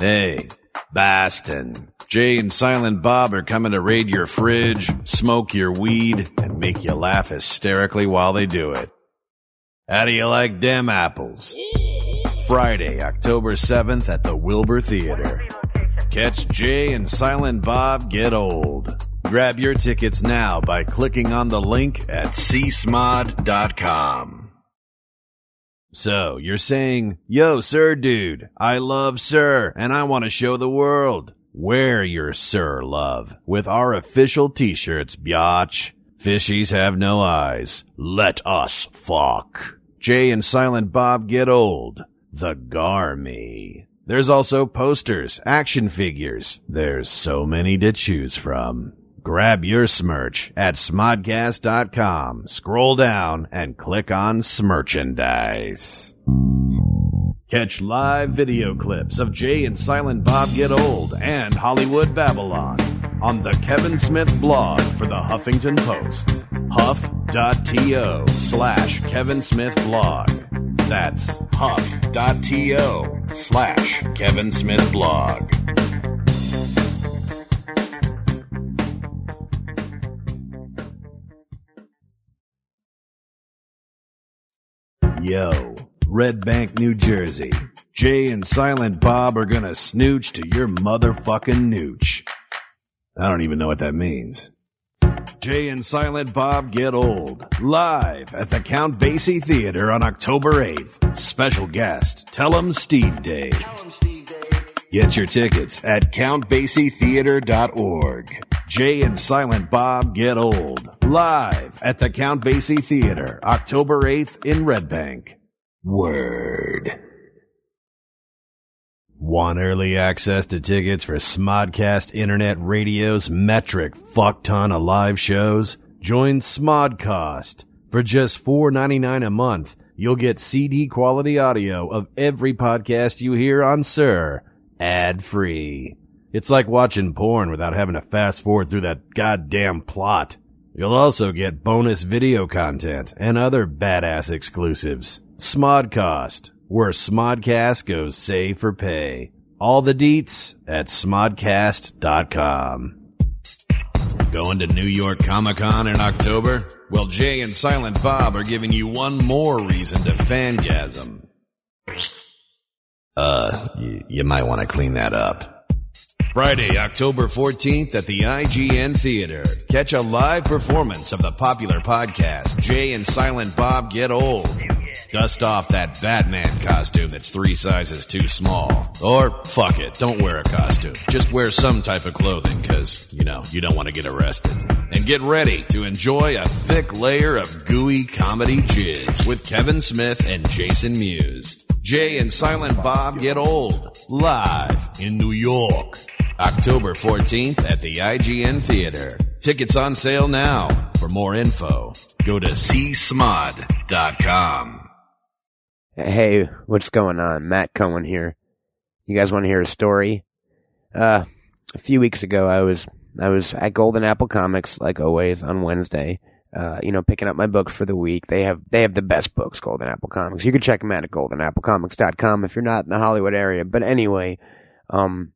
Hey, Boston. Jay and Silent Bob are coming to raid your fridge, smoke your weed, and make you laugh hysterically while they do it. How do you like them apples? Friday, October 7th at the Wilbur Theater. Catch Jay and Silent Bob get old. Grab your tickets now by clicking on the link at csmod.com. So, you're saying, yo, sir dude, I love sir, and I want to show the world. Wear your sir love with our official t-shirts, biatch. Fishies have no eyes. Let us fuck. Jay and Silent Bob get old. The Garmy. There's also posters, action figures. There's so many to choose from. Grab your smirch at smodcast.com. Scroll down and click on Smerchandise. Catch live video clips of Jay and Silent Bob Get Old and Hollywood Babylon on the Kevin Smith blog for the Huffington Post. Huff.to slash Kevin Smith blog. That's huff.to slash Kevin Smith blog. Yo, Red Bank, New Jersey. Jay and Silent Bob are gonna snooch to your motherfucking nooch. I don't even know what that means. Jay and Silent Bob Get Old. Live at the Count Basie Theater on October 8th. Special guest, Tell 'em Steve Dave. Get your tickets at CountBasieTheater.org. Jay and Silent Bob Get Old. Live at the Count Basie Theater, October 8th in Red Bank. Word. Want early access to tickets for Smodcast Internet Radio's metric fuck ton of live shows? Join Smodcast. For just $4.99 a month, you'll get CD quality audio of every podcast you hear on Sir, ad free. It's like watching porn without having to fast forward through that goddamn plot. You'll also get bonus video content and other badass exclusives. Smodcast, where Smodcast goes save for pay. All the deets at smodcast.com. Going to New York Comic Con in October? Well, Jay and Silent Bob are giving you one more reason to fangasm. Uh, you, you might want to clean that up. Friday, October 14th at the IGN Theater. Catch a live performance of the popular podcast, Jay and Silent Bob Get Old. Dust off that Batman costume that's three sizes too small. Or, fuck it, don't wear a costume. Just wear some type of clothing, cause, you know, you don't want to get arrested. And get ready to enjoy a thick layer of gooey comedy jizz with Kevin Smith and Jason Mewes. Jay and Silent Bob Get Old, live in New York. October 14th at the IGN Theater. Tickets on sale now. For more info, go to csmod.com. Hey, what's going on? Matt Cohen here. You guys want to hear a story? Uh, a few weeks ago, I was I was at Golden Apple Comics, like always, on Wednesday. Uh, you know, picking up my books for the week. They have they have the best books, Golden Apple Comics. You can check them out at goldenapplecomics.com if you're not in the Hollywood area. But anyway, um,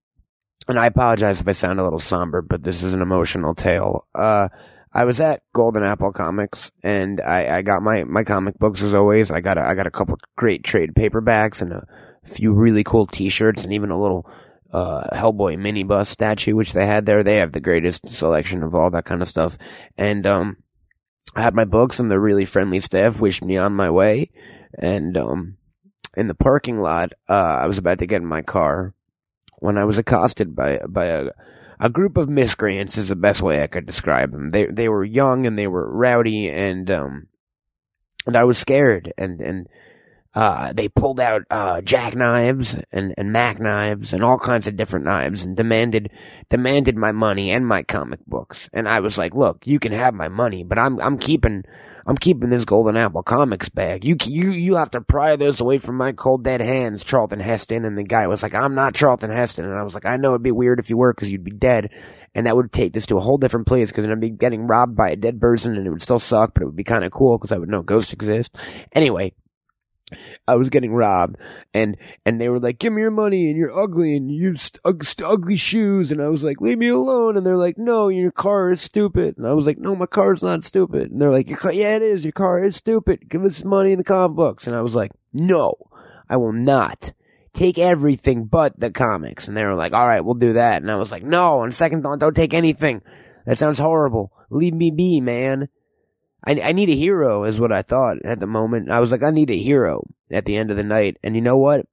and I apologize if I sound a little somber, but this is an emotional tale. Uh, I was at Golden Apple Comics and I, I got my, my comic books as always. I got a, I got a couple great trade paperbacks and a few really cool t-shirts and even a little, uh, Hellboy minibus statue, which they had there. They have the greatest selection of all that kind of stuff. And, um, I had my books and the really friendly staff wished me on my way. And, um, in the parking lot, uh, I was about to get in my car when I was accosted by by a a group of miscreants is the best way I could describe them. They they were young and they were rowdy and um and I was scared and and uh they pulled out uh jackknives and and mac knives and all kinds of different knives and demanded demanded my money and my comic books and I was like, "Look, you can have my money, but I'm I'm keeping I'm keeping this Golden Apple Comics bag. You you you have to pry those away from my cold dead hands, Charlton Heston." And the guy was like, "I'm not Charlton Heston," and I was like, "I know it'd be weird if you were, because you'd be dead, and that would take this to a whole different place, because I'd be getting robbed by a dead person, and it would still suck, but it would be kind of cool because I would know ghosts exist." Anyway, I was getting robbed, and and they were like, "Give me your money, and you're ugly, and you st- st- ugly shoes." And I was like, "Leave me alone." And they're like, "No, your car is stupid." And I was like, "No, my car's not stupid." And they're like, "Your car, yeah, it is. Your car is stupid. Give us money in the comic books." And I was like, "No, I will not." Take everything but the comics. And they were like, all right, we'll do that. And I was like, no, on second thought, don't take anything. That sounds horrible. Leave me be, man. I, I need a hero is what I thought at the moment. I was like, I need a hero at the end of the night. And you know what?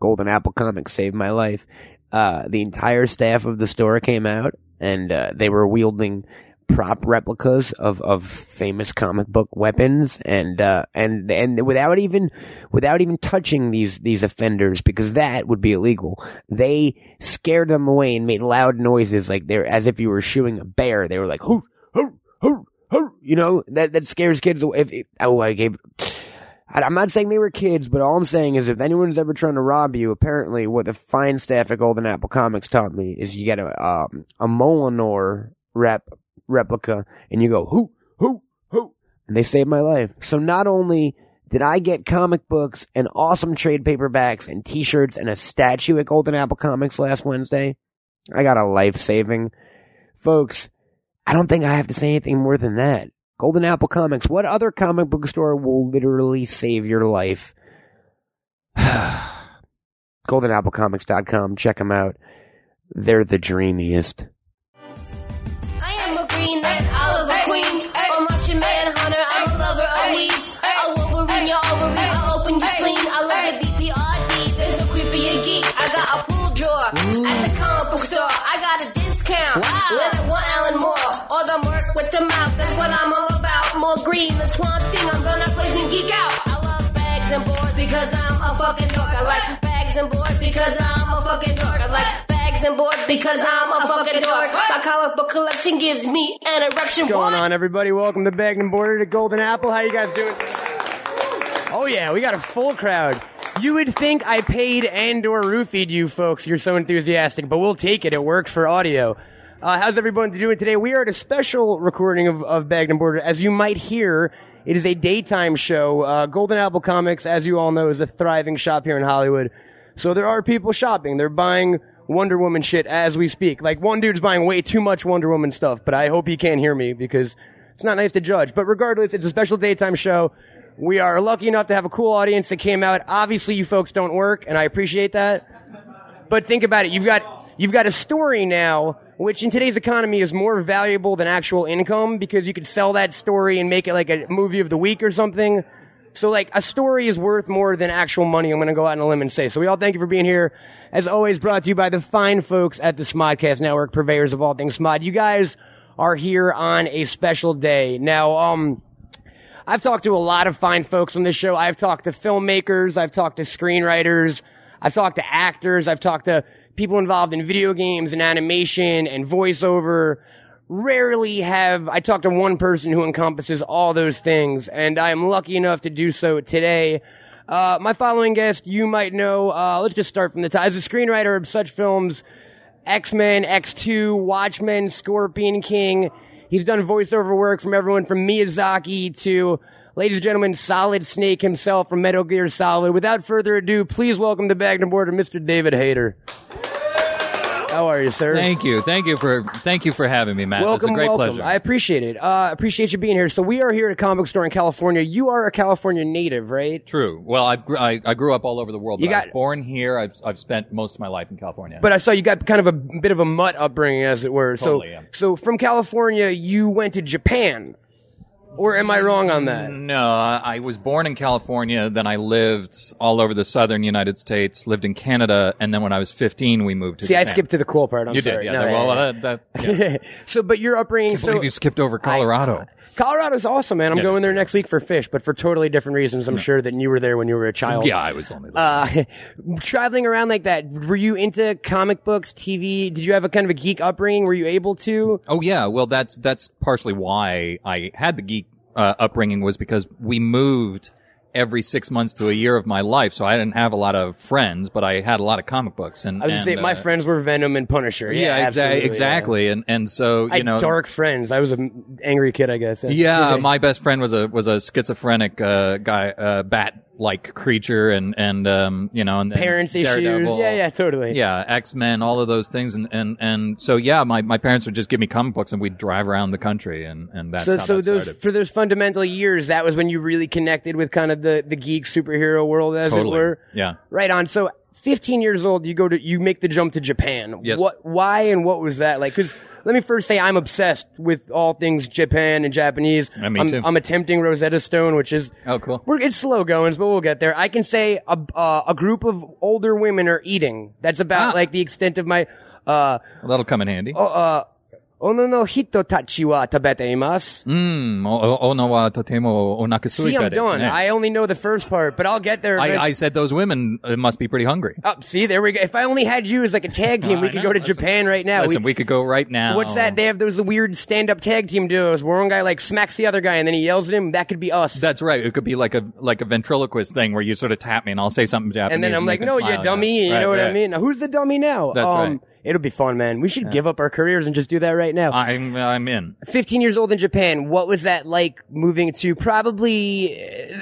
Golden Apple Comics saved my life. Uh, the entire staff of the store came out and, uh, they were wielding prop replicas of, of famous comic book weapons and, uh, and, and without even, without even touching these, these offenders because that would be illegal. They scared them away and made loud noises like they're, as if you were shooing a bear. They were like, hoo, hoo, you know, that, that scares kids away. If, if, oh, I gave, I'm not saying they were kids, but all I'm saying is if anyone's ever trying to rob you, apparently what the fine staff at Golden Apple Comics taught me is you get a, um, a Mjolnir rep, replica and you go, who, who, who, and they saved my life. So not only did I get comic books and awesome trade paperbacks and t-shirts and a statue at Golden Apple Comics last Wednesday, I got a life saving. Folks, I don't think I have to say anything more than that. Golden Apple Comics. What other comic book store will literally save your life? GoldenAppleComics.com. Check them out. They're the dreamiest. Fucking dork. I like bags and boards because I'm a fucking dork. I like bags and boards because I'm a fucking dork. My comic book collection gives me an erection. What's going on, everybody? Welcome to Bag and Boarded at Golden Apple. How you guys doing? Oh yeah, we got a full crowd. You would think I paid and or roofied you folks. You're so enthusiastic, but we'll take it. It works for audio. Uh, how's everyone doing today? We are at a special recording of, of Bagged and Boarded. As you might hear, it is a daytime show. Uh, Golden Apple Comics, as you all know, is a thriving shop here in Hollywood. So there are people shopping. They're buying Wonder Woman shit as we speak. Like one dude's buying way too much Wonder Woman stuff, but I hope he can't hear me because it's not nice to judge. But regardless, it's a special daytime show. We are lucky enough to have a cool audience that came out. Obviously, you folks don't work, and I appreciate that. But think about it. You've got, you've got a story now, which in today's economy is more valuable than actual income because you could sell that story and make it like a movie of the week or something. So like a story is worth more than actual money. I'm going to go out on a limb and say. So we all thank you for being here. As always, brought to you by the fine folks at the Smodcast Network, purveyors of all things Smod. You guys are here on a special day. Now, um, I've talked to a lot of fine folks on this show. I've talked to filmmakers. I've talked to screenwriters. I've talked to actors. I've talked to people involved in video games and animation and voiceover. Rarely have I talked to one person who encompasses all those things, and I am lucky enough to do so today. Uh, my following guest, you might know, uh, let's just start from the top. As a screenwriter of such films, X-Men, X2, Watchmen, Scorpion King. He's done voiceover work from everyone from Miyazaki to, ladies and gentlemen, Solid Snake himself from Metal Gear Solid. Without further ado, please welcome to and Border Mr. David Hayter. How are you, sir? Thank you, thank you for thank you for having me, Matt. Welcome, it's a great welcome. pleasure. I appreciate it. Uh, appreciate you being here. So we are here at a comic book store in California. You are a California native, right? True. Well, I've, gr- I, I grew up all over the world. You got- was born here. I've, I've spent most of my life in California. But I saw you got kind of a bit of a mutt upbringing, as it were. Totally, so, yeah. so from California, you went to Japan, or am I wrong on that? no, I I was born in California. Then I lived all over the southern United States. Lived in Canada, and then when I was 15, we moved to. See, I Japan. king to the cool part. I'm You sorry. did, yeah. No, well, yeah, that, that, yeah. yeah. so, but your upbringing. I believe so you skipped over Colorado. Colorado's awesome, man. I'm Yeah, going there next week for fish, but for totally different reasons. I'm sure that you were there when you were a child. yeah, I was only. Uh, traveling around like that, were you into comic books, TV? Did you have a kind of a geek upbringing? Were you able to? Oh yeah, well that's that's partially why I had the geek uh, upbringing was because we moved every six months to a year of my life, so I didn't have a lot of friends, but I had a lot of comic books. And I was just and, saying, my uh, friends were Venom and Punisher. Yeah, Yeah, exa- absolutely, exactly, and and so yeah. I you know, dark friends. I was an angry kid, I guess. yeah, my best friend was a was a schizophrenic uh, guy, uh, bat like creature and and um you know and Parents issues. Daredevil. Yeah, yeah, totally. Yeah, X Men, all of those things, and, and and so yeah, my, my parents would just give me comic books, and we'd drive around the country, and, and that's So, how so that those started. for those fundamental years, that was when you really connected with kind of the the geek superhero world, as totally. it were. Yeah. Right on. So, 15 years old, you go to you make the jump to Japan. Yes. What? Why and what was that like? Because let me first say I'm obsessed with all things Japan and Japanese. Yeah, me I'm, too. I'm attempting Rosetta Stone, which is Oh, cool. we're, it's slow goings, but we'll get there. I can say a uh, a group of older women are eating. That's about Ah. like the extent of my. Uh, Well, that'll come in handy. oh, uh, ono no hito tachi wa tabete imasu. Mm, o- o- ono wa totemo See, I'm done. I only know the first part, but I'll get there. I. I said those women uh, must be pretty hungry. Oh, see, there we go. If I only had you as like a tag team, we I could know, go to listen. Japan right now. Listen, We- we could go right now. what's that? They have those weird stand-up tag team duos where one guy like smacks the other guy and then he yells at him. That could be us. That's right. It could be like a like a ventriloquist thing where you sort of tap me and I'll say something Japanese. and then I'm you like, no, you and dummy. you know right, what I mean? Now, who's the dummy now? That's um, right. It'll be fun, man. We should give up our careers and just do that right now. I'm I'm in. 15 years old in Japan. What was that like moving to probably,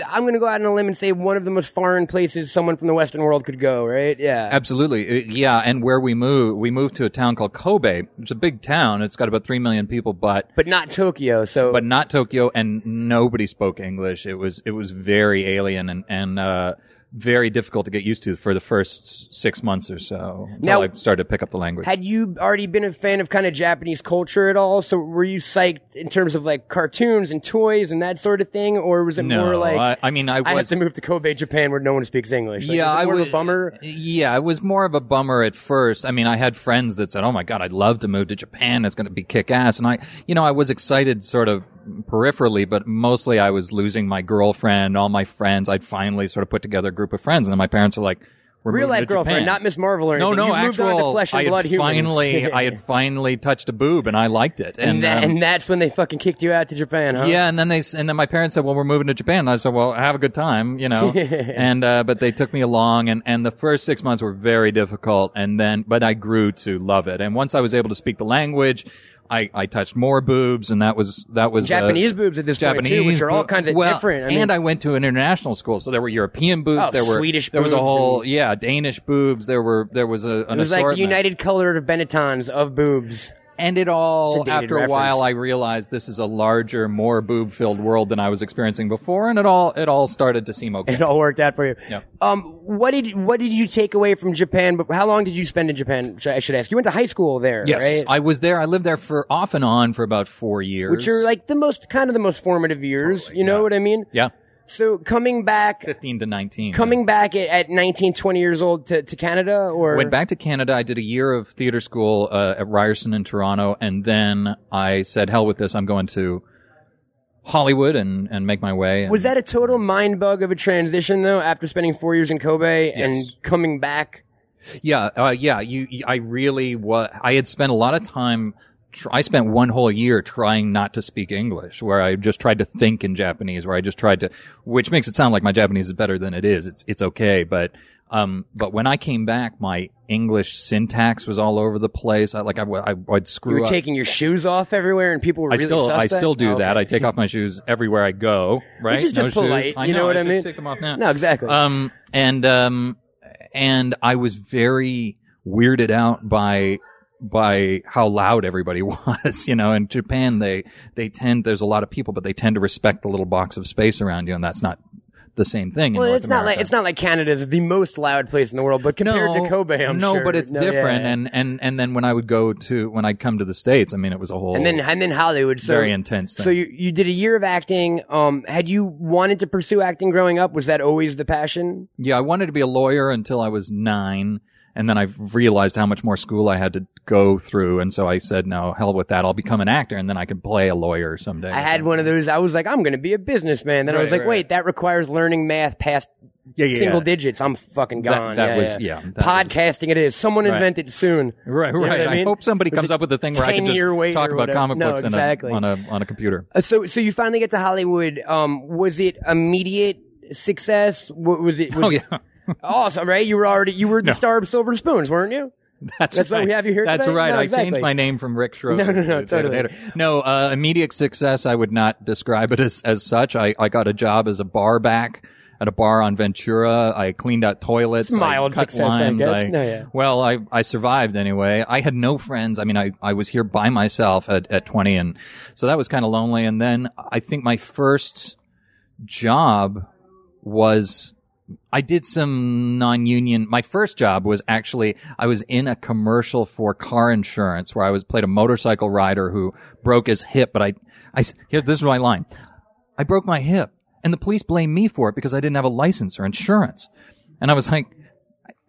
I'm going to go out on a limb and say one of the most foreign places someone from the Western world could go, right? Yeah. Absolutely, Uh, yeah. And where we moved, we moved to a town called Kobe. It's a big town. It's got about three million people, but But not Tokyo. So, but not Tokyo, and nobody spoke English. It was it was very alien and and uh, very difficult to get used to for the first six months or so until Now- I started to pick up the language. Had you already been a fan of kind of Japanese culture at all? So were you psyched in terms of like cartoons and toys and that sort of thing, or was it no, more like I, I mean I was. I have to move to Kobe, Japan, where no one speaks English? Like, yeah, I was a bummer. Yeah, it was more of a bummer at first. I mean, I had friends that said, "Oh my god, I'd love to move to Japan. It's going to be kick ass." And I, you know, I was excited sort of peripherally, but mostly I was losing my girlfriend, all my friends. I'd finally sort of put together a group of friends, and then my parents were like, "We're Real life girlfriend, Japan." not Miss Marvel or no, anything. no, you moved on actual. flesh and I blood had humans. finally, I had finally touched a boob, and I liked it. and, And, that, um, and that's when they fucking kicked you out to Japan, huh? yeah, and then they and then my parents said, "Well, we're moving to Japan." And I said, "Well, have a good time," you know. and uh, but they took me along, and and the first six months were very difficult, and then but I grew to love it. And once I was able to speak the language, I I touched more boobs, and that was that was uh, Japanese boobs at this Japanese, point too, which are all kinds of well, different. I mean, and I went to an international school, so there were European boobs, Oh, there were Swedish there was a whole and- yeah Danish boobs, there were there was a an it was like assortment. the United Color of Benettons of boobs. And it all, It's a dated after a reference. while, I realized this is a larger, more boob-filled world than I was experiencing before, and it all, it all started to seem okay. It all worked out for you. Yeah. Um, what did what did you take away from Japan? But how long did you spend in Japan? I should ask. You went to high school there, Yes, right? I was there. I lived there for off and on for about four years. Which are like the most kind of the most formative years. You know yeah. what I mean? yeah, So coming back, fifteen to nineteen. coming back at, at 19, 20 years old to, to Canada, or Went back to Canada. I did a year of theater school uh, at Ryerson in Toronto, and then I said, "Hell with this! I'm going to Hollywood and and make my way." was that a total mind bug of a transition though? After spending four years in Kobe Yes. and coming back, Yeah, uh, yeah. You, you, I really was. I had spent a lot of time. Tr- I spent one whole year trying not to speak English, where I just tried to think in Japanese, where I just tried to, which makes it sound like my Japanese is better than it is. It's it's okay, but um, but when I came back, my English syntax was all over the place. I like I, w- I would screw. you were up. taking your shoes off everywhere, and people were I really still I still do Oh, that. okay. I take off my shoes everywhere I go. Right? is just no polite, Shoes. I you know what I should mean? Take them off now. No, exactly. Um, and um, and I was very weirded out by by how loud everybody was. You know, in Japan they they tend there's a lot of people, but they tend to respect the little box of space around you, and that's not the same thing. In well, it's not like it's not like Canada's the most loud place in the world, but compared to Kobe, I'm no, sure. but it's No, yeah, different. yeah. And and and then when I would go to when I'd come to the states, I mean, it was a whole and then and then Hollywood. So, very intense thing. So you you did a year of acting. Um, had you wanted to pursue acting growing up? Was that always the passion? Yeah, I wanted to be a lawyer until I was nine, and then I realized how much more school I had to go through, and so I said, "No, hell with that. I'll become an actor, and then I can play a lawyer someday." I had one of those. I was like, I'm going to be a businessman. Then I was Right, like, right. wait, that requires learning math past Yeah, yeah, single yeah. digits. I'm fucking That- gone. that yeah, was- yeah. yeah, that was- Podcasting it is. Someone Right. invent it soon. Right, know right. what I I, mean? hope somebody Was comes it up with a thing where I can 10 year just talk or about whatever? comic No, books exactly. in a, on a on a computer. Uh, so so you finally get to Hollywood. Um, was it immediate success? Wa- Was it? Was Oh yeah, Awesome, right? You were already you were the No. star of Silver Spoons, weren't you? that's That's why right. we have you here That's today? right. No, I exactly. changed my name from Rick Schroder. No, no, no, to totally. No, uh, immediate success. I would not describe it as as such. I I got a job as a bar back at a bar on Ventura. I cleaned out toilets. It's mild I cut success, I limes. guess. No, yeah. Well, I, I survived anyway. I had no friends. I mean, I, I was here by myself at, at 20 and so that was kind of lonely. And then I think my first job was I did some non-union. My first job was actually I was in a commercial for car insurance where I was played a motorcycle rider who broke his hip. But I, I here this is my line. I broke my hip, and the police blamed me for it because I didn't have a license or insurance. And I was like,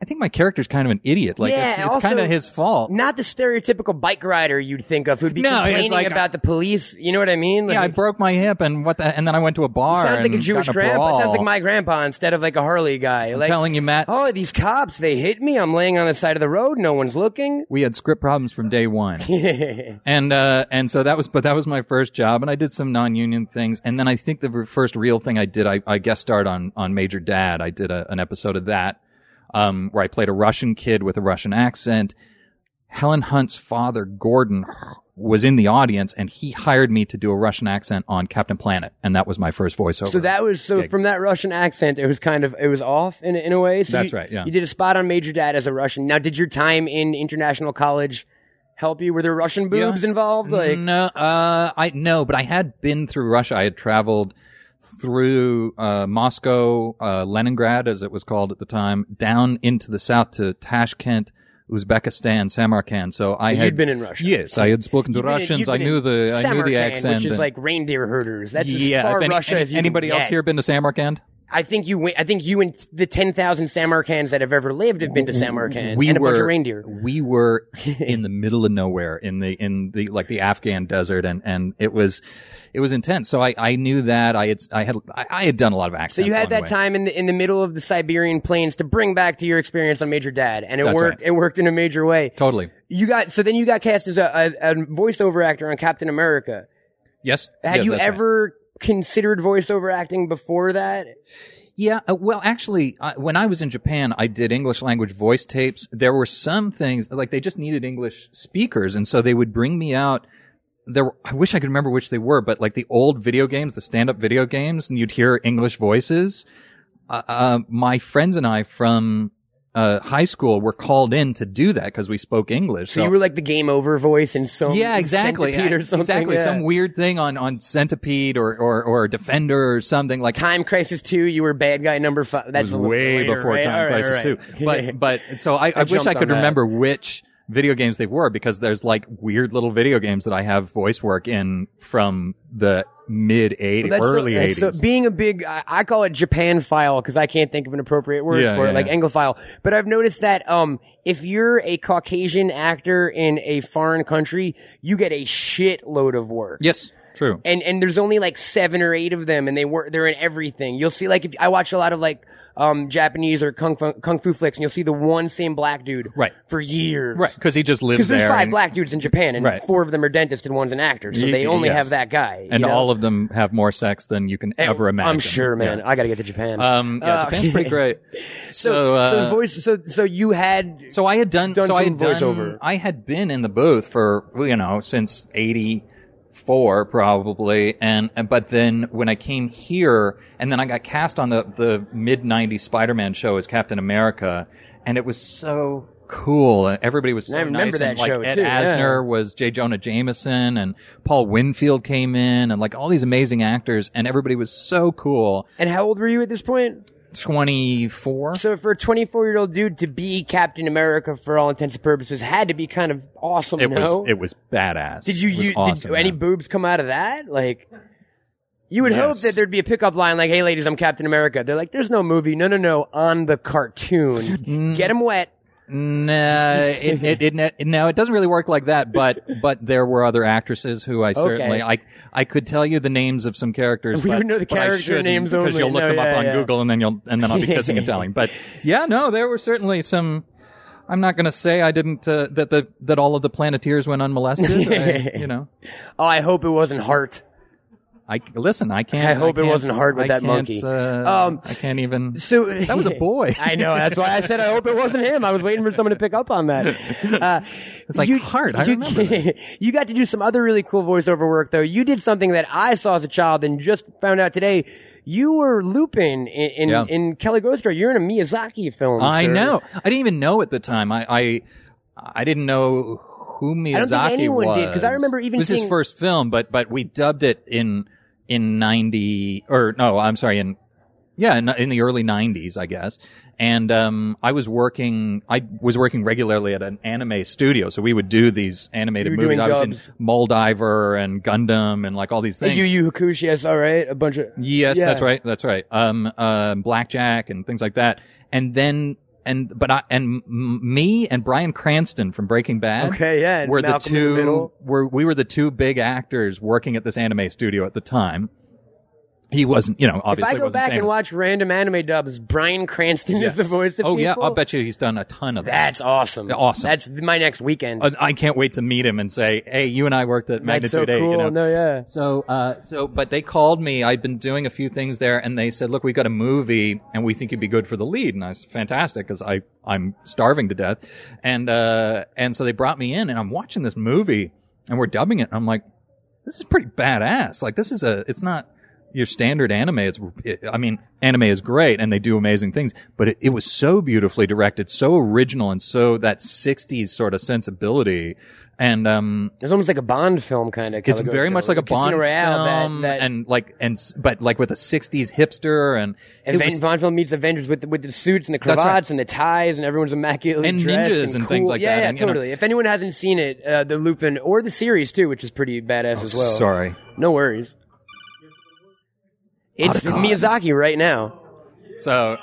I- think my character's kind of an idiot. Like Yeah, it's, it's also- kind of his fault. Not the stereotypical bike rider you'd think of who'd be No, complaining like- about the police. You know what I mean? yeah, I broke my hip, and what? The, and then I went to a bar. sounds like a Jewish a grandpa. Sounds like my grandpa instead of like a Harley guy. I'm like, telling you, Matt. oh, these cops, they hit me. I'm laying on the side of the road. No one's looking. We had script problems from day one. and uh and so that was but that was my first job and i did some non-union things and then i think the first real thing i did i, I guest starred on on major dad i did a, an episode of that um where i played a russian kid with a russian accent helen hunt's father gordon was in the audience and he hired me to do a russian accent on captain planet and that was my first voiceover So that was so gig. from that Russian accent, it was kind of it was off in in a way. So That's you- right, yeah. You did a spot on Major Dad as a Russian. Now, did your time in international college help you? Were there Russian Yeah. boobs involved? Like, no, uh, I no, but I had been through Russia. I had traveled through uh, Moscow, uh, Leningrad, as it was called at the time, down into the south to Tashkent, Uzbekistan, Samarkand. So I so had you'd been in Russia. Yes, I had spoken to in- Russians. I knew the I knew the Samarkand, accent. which is and- like reindeer herders. That's yeah. as far any- Russia any- as anybody else here been to Samarkand? I think you. I think you and the ten thousand Samarkands that have ever lived have been to Samarkand we and a were bunch of reindeer. we were in the middle of nowhere in the in the like the Afghan desert and and it was it was intense. So I I knew that I had I had I, I had done a lot of accents. So you had that time in the in the middle of the Siberian plains to bring back to your experience on Major Dad, and it That's worked. right. It worked in a major way. Totally. You got so then you got cast as a, a, a voiceover actor on Captain America. Yes. Had Yeah, you ever considered voiceover acting before that? Yeah, uh, well, actually, uh, when I was in Japan, I did English language voice tapes. There were some things like they just needed English speakers, and so they would bring me out. There, were, I wish I could remember which they were, but like the old video games, the stand-up video games, and you'd hear English voices. Uh, uh, my friends and I from uh, high school were called in to do that because we spoke English. So, you were like the game over voice in some yeah, exactly, Centipede or something. exactly, yeah. some weird thing on on Centipede or or or Defender or something like Time Crisis Two. You were bad guy number five. That's way later, before right? Time right, Crisis right. too. But but so I, I, wish I could remember which video games they were because there's like weird little video games that I have voice work in from the mid '80s, That's so- early so- '80s. being a big, I, I call it Japan file because I can't think of an appropriate word Yeah, for yeah, it, like yeah. Anglophile. But I've noticed that um, if you're a Caucasian actor in a foreign country, you get a shitload of work. yes, true. and and there's only like seven or eight of them, and they work. They're in everything. You'll see like if I watch a lot of like um Japanese or kung fu, kung fu flicks, and you'll see the one same black dude Right. for years, Right, because he just lives Because there. there's five and, black dudes in Japan, and Right. four of them are dentists and one's an actor, so they only yes. have that guy. and you know? all of them have more sex than you can ever imagine. I'm sure, man. I gotta get to Japan. Um, yeah, Uh, Japan's pretty great. so, So, uh, so voice, so so you had So I had done, Done so I some had done, voiceover. I had been in the booth for, you know, since 84 probably. And, and, but then when I came here and then I got cast on the, the mid 90s Spider-Man show as Captain America and it was so cool. And Everybody was so I remember nice. that and, like, show, Ed too, yeah. Asner was J. Jonah Jameson and Paul Winfield came in and like all these amazing actors and everybody was so cool. and how old were you at this point? 24. So for a 24 year old dude to be Captain America for all intents and purposes had to be kind of awesome. It no? was, it was badass. Did you use awesome, did any yeah. boobs come out of that? Like you would hope that there'd be a pickup line like, "Hey ladies, I'm Captain America." They're like, "There's no movie." No, no, no, on the cartoon. Mm. Get him wet. Nah, it, it, it, it, no, it doesn't really work like that. But but there were other actresses who I certainly I I could tell you the names of some characters. We but, know the character names because only. you'll look No, them yeah, up on yeah. Google and then you'll and then I'll be kissing and telling. But yeah, no, there were certainly some. I'm not going to say I didn't uh, that the that all of the Planeteers went unmolested. I, you know, Oh, I hope it wasn't Heart. I listen. I can't. I hope it can't- wasn't hard with I that monkey. Uh, Um, I can't even. So That was a boy. I know. That's why I said I hope it wasn't him. I was waiting for someone to pick up on that. Uh, It's like Heart. I you, remember. you got to do some other really cool voiceover work, though. You did something that I saw as a child and just found out today. you were Lupin in in, Yeah. in Cagliostro. You're in a Miyazaki film. I sir. know. I didn't even know at the time. I I, I didn't know who Miyazaki don't think anyone was. Because I remember even it was his first film, but but we dubbed it in in ninety or no, I'm sorry, in yeah, in, in the early '90s, I guess. And um, I was working. I was working regularly at an anime studio, so we would do these animated You were movies. doing I was in dubs. Moldiver and Gundam and like all these things. Yu Yu Hakusho, yes, all right, a bunch of Yes, Yeah. that's right. That's right. Um, uh, blackjack and things like that. And then, and but I and me and Bryan Cranston from Breaking Bad. Okay, yeah, were the Malcolm the two. Middle. Were we were the two big actors working at this anime studio at the time. He wasn't, you know, obviously. If I go back and watch random anime dubs, Bryan Cranston Yes. is the voice of Oh yeah. I'll bet you he's done a ton of. That's awesome. Awesome. That's my next weekend. Uh, I can't wait to meet him and say, "Hey, you and I worked at That's so Magnitude Eight." cool. You know? No, yeah. So, uh, so, but they called me. I'd been doing a few things there, and they said, "Look, we got a movie, and we think you'd be good for the lead." And I was fantastic because I I'm starving to death, and uh, and so they brought me in, and I'm watching this movie, and we're dubbing it. And I'm like, this is pretty badass. Like, this is a. It's not your standard anime. It's. It, I mean, anime is great, and they do amazing things, but it, it was so beautifully directed, so original, and so that '60s sort of sensibility. And um, It's almost like a Bond film kind of. it's very much like a Bond film, that, that, and like and but like with a '60s hipster and was- Bond film meets Avengers with the, with the suits and the That's right. cravats and the ties and everyone's immaculately And dressed ninjas and cool. things like yeah, that, Yeah, and, you know- totally. If anyone hasn't seen it, uh, the Lupin or the series too, which is pretty badass as well. sorry. No worries. It's. Miyazaki right now. So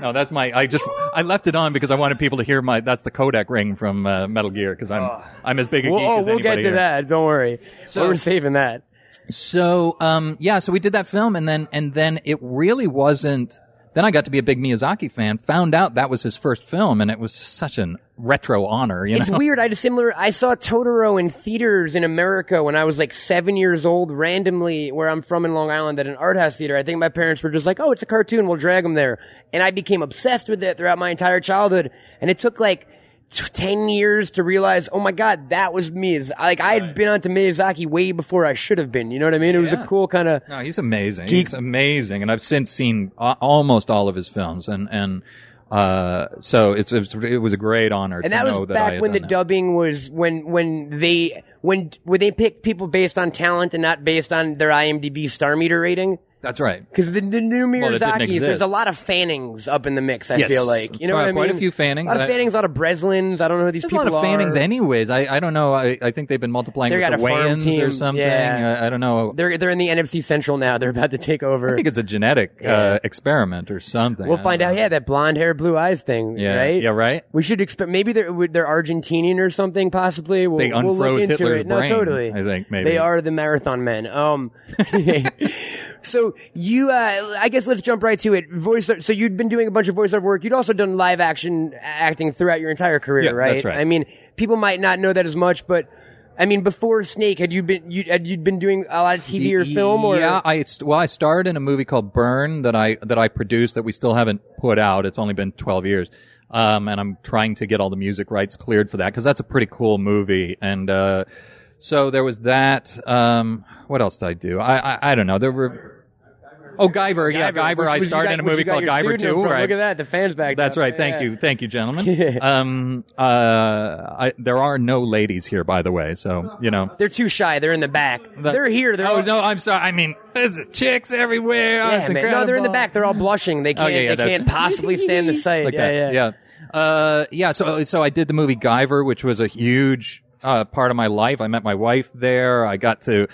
no, that's my. I just I left it on because I wanted people to hear my. That's the Codec ring from uh, Metal Gear because I'm I'm as big a We'll, geek oh, as we'll get to here. that. Don't worry. So- We're saving that. So um yeah, so we did that film and then and then it really wasn't then I got to be a big Miyazaki fan, found out that was his first film and it was such an retro honor, you It's know. weird. I had a similar. I saw Totoro in theaters in America when I was like seven years old, randomly where I'm from in Long Island at an art house theater. I think my parents were just like, "Oh, it's a cartoon. We'll drag them there," and I became obsessed with it throughout my entire childhood. And it took like. T- Ten years to realize, oh my god, that was Miyaz. Like I had been onto Miyazaki way before I should have been. You know what I mean? It was Yeah. a cool kind of. No, he's amazing. Geek- He's amazing, and I've since seen almost all of his films, and and uh, so it's, it's it was a great honor And to that was that back when the that. dubbing was when when they when when they picked people based on talent and not based on their IMDb star meter rating. That's right. Because the, the new Well, it didn't Miyazaki, exist. there's a lot of Fannings up in the mix. I Yes. feel like you know Quite- what I mean. quite a few Fannings. a lot of I- Fannings, a lot of Breslins. I don't know who these There's a people lot of Fannings are. anyways. I, I don't know. I, I think they've been multiplying They with got the a farm Wayans team, or something. yeah. I, I don't know. They're they're in the NFC Central now. They're about to take over. I think it's a genetic Yeah. uh, experiment or something. we'll I find don't out. know. Yeah, that blonde hair, blue eyes thing. Yeah. right. Yeah. Right. We should expect maybe they're they're Argentinian or something. Possibly. We'll, They we'll look unfroze into Hitler's it. No, totally. I think maybe They are the marathon men. Um, so you, uh, I guess let's jump right to it. Voice. So you'd been doing a bunch of voiceover work. You'd also done live action acting throughout your entire career, Yeah, right? that's right. I mean, people might not know that as much, but I mean, before Snake, had you been you had you been doing a lot of TV or film? Or yeah, I well, I starred in a movie called Burn that I that I produced that we still haven't put out. It's only been twelve years, um, and I'm trying to get all the music rights cleared for that because that's a pretty cool movie. And uh, so there was that. Um, what else did I do? I I, I don't know. There were. Oh, Guyver, yeah, Guyver. I starred got- in a movie called Guyver too. Right. Look at that, the fans back. That's right. Thank Yeah. you. Thank you, gentlemen. um, uh, I, there are no ladies here, by the way. So, you know. They're too shy. They're in the back. The- they're here. They're oh, all, no, I'm sorry. I mean, there's chicks everywhere. Oh, Yeah, man. No, they're in the back. They're all blushing. They can't. yeah, yeah, they that's- can't possibly stand the sight. Like yeah, yeah, yeah. Uh, yeah. So, so I did the movie Guyver, which was a huge uh, part of my life. I met my wife there. I got to,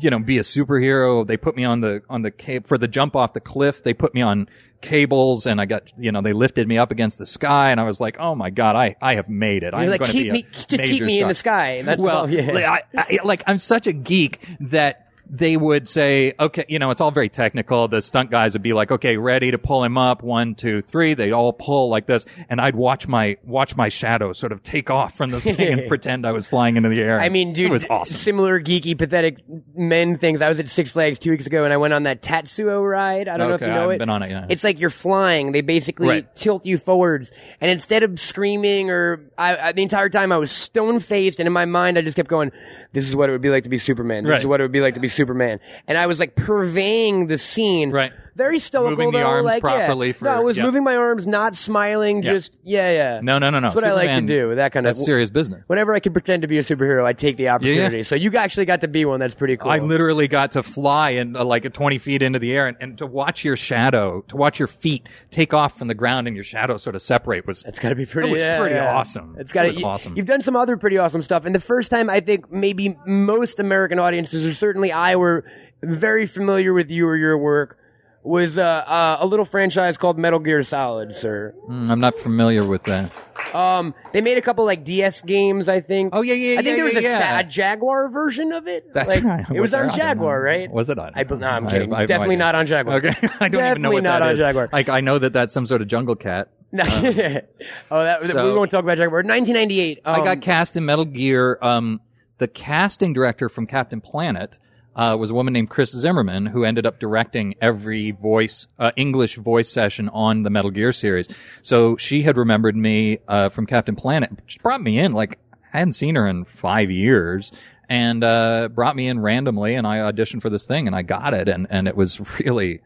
you know, be a superhero. They put me on the on the ca- for the jump off the cliff. They put me on cables, and I got, you know, they lifted me up against the sky, and I was like, oh my god, I I have made it. I'm like, going to be a me, just keep me in the sky. That's well, all, yeah. I, I, like I'm such a geek that they would say, okay, you know, it's all very technical. The stunt guys would be like, okay, ready to pull him up, one, two, three. They'd all pull like this, and I'd watch my watch my shadow sort of take off from the thing and pretend I was flying into the air. I mean, dude, it was awesome. similar geeky, pathetic men things. I was at Six Flags two weeks ago, and I went on that Tatsu ride. I don't know if you know I haven't it. been on it yet. It's like you're flying. They basically Right. tilt you forwards, and instead of screaming or I, I, the entire time, I was stone faced, and in my mind, I just kept going, this is what it would be like to be Superman. This Right. is what it would be like to be Superman. And I was like purveying the scene. Right. Very stoical Moving the though, arms like, properly yeah. for- no, I was yeah. moving my arms, not smiling, Yeah. just yeah, yeah. No, no, no, no. That's what I like to Superman, do. That kind of That's serious business. Whenever I can pretend to be a superhero, I take the opportunity. So you actually got to be one. That's pretty cool. I literally got to fly and uh, like 20 feet into the air and, and to watch your shadow, to watch your feet take off from the ground and your shadow sort of separate was That's got to be pretty. It was pretty awesome. It's got It was awesome. You've done some other pretty awesome stuff, and the first time I think maybe most American audiences, or certainly I, were very familiar with you or your work. Was uh, uh, a little franchise called Metal Gear Solid, sir. Mm, I'm not familiar with that. Um, they made a couple like DS games, I think. Oh, yeah, yeah, I think yeah, there was yeah, a yeah. sad Jaguar version of it. That's Like, right. It was on Jaguar, right? Was it on? I, no, I'm kidding. I have no Definitely idea. not on Jaguar. Okay, I don't even know Definitely what not that on is. Jaguar. Like I know that that's some sort of jungle cat. No. oh, that, So- we won't talk about Jaguar. 1998. I um, got cast in Metal Gear. Um, the casting director from Captain Planet uh, was a woman named Kris Zimmerman, who ended up directing every voice uh, English voice session on the Metal Gear series. So she had remembered me uh, from Captain Planet. She brought me in like I hadn't seen her in five years. And uh, brought me in randomly, and I auditioned for this thing, and I got it, and, and it was really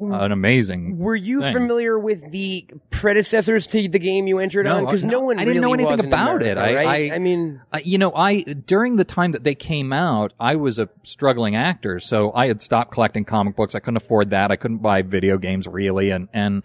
an amazing. Were you thing. familiar with the predecessors to the game you entered No, on? Because no, no, one I didn't know anything about it. America, I- right? I- I mean, Uh, you know, I during the time that they came out, I was a struggling actor, so I had stopped collecting comic books. I couldn't afford that. I couldn't buy video games really, and and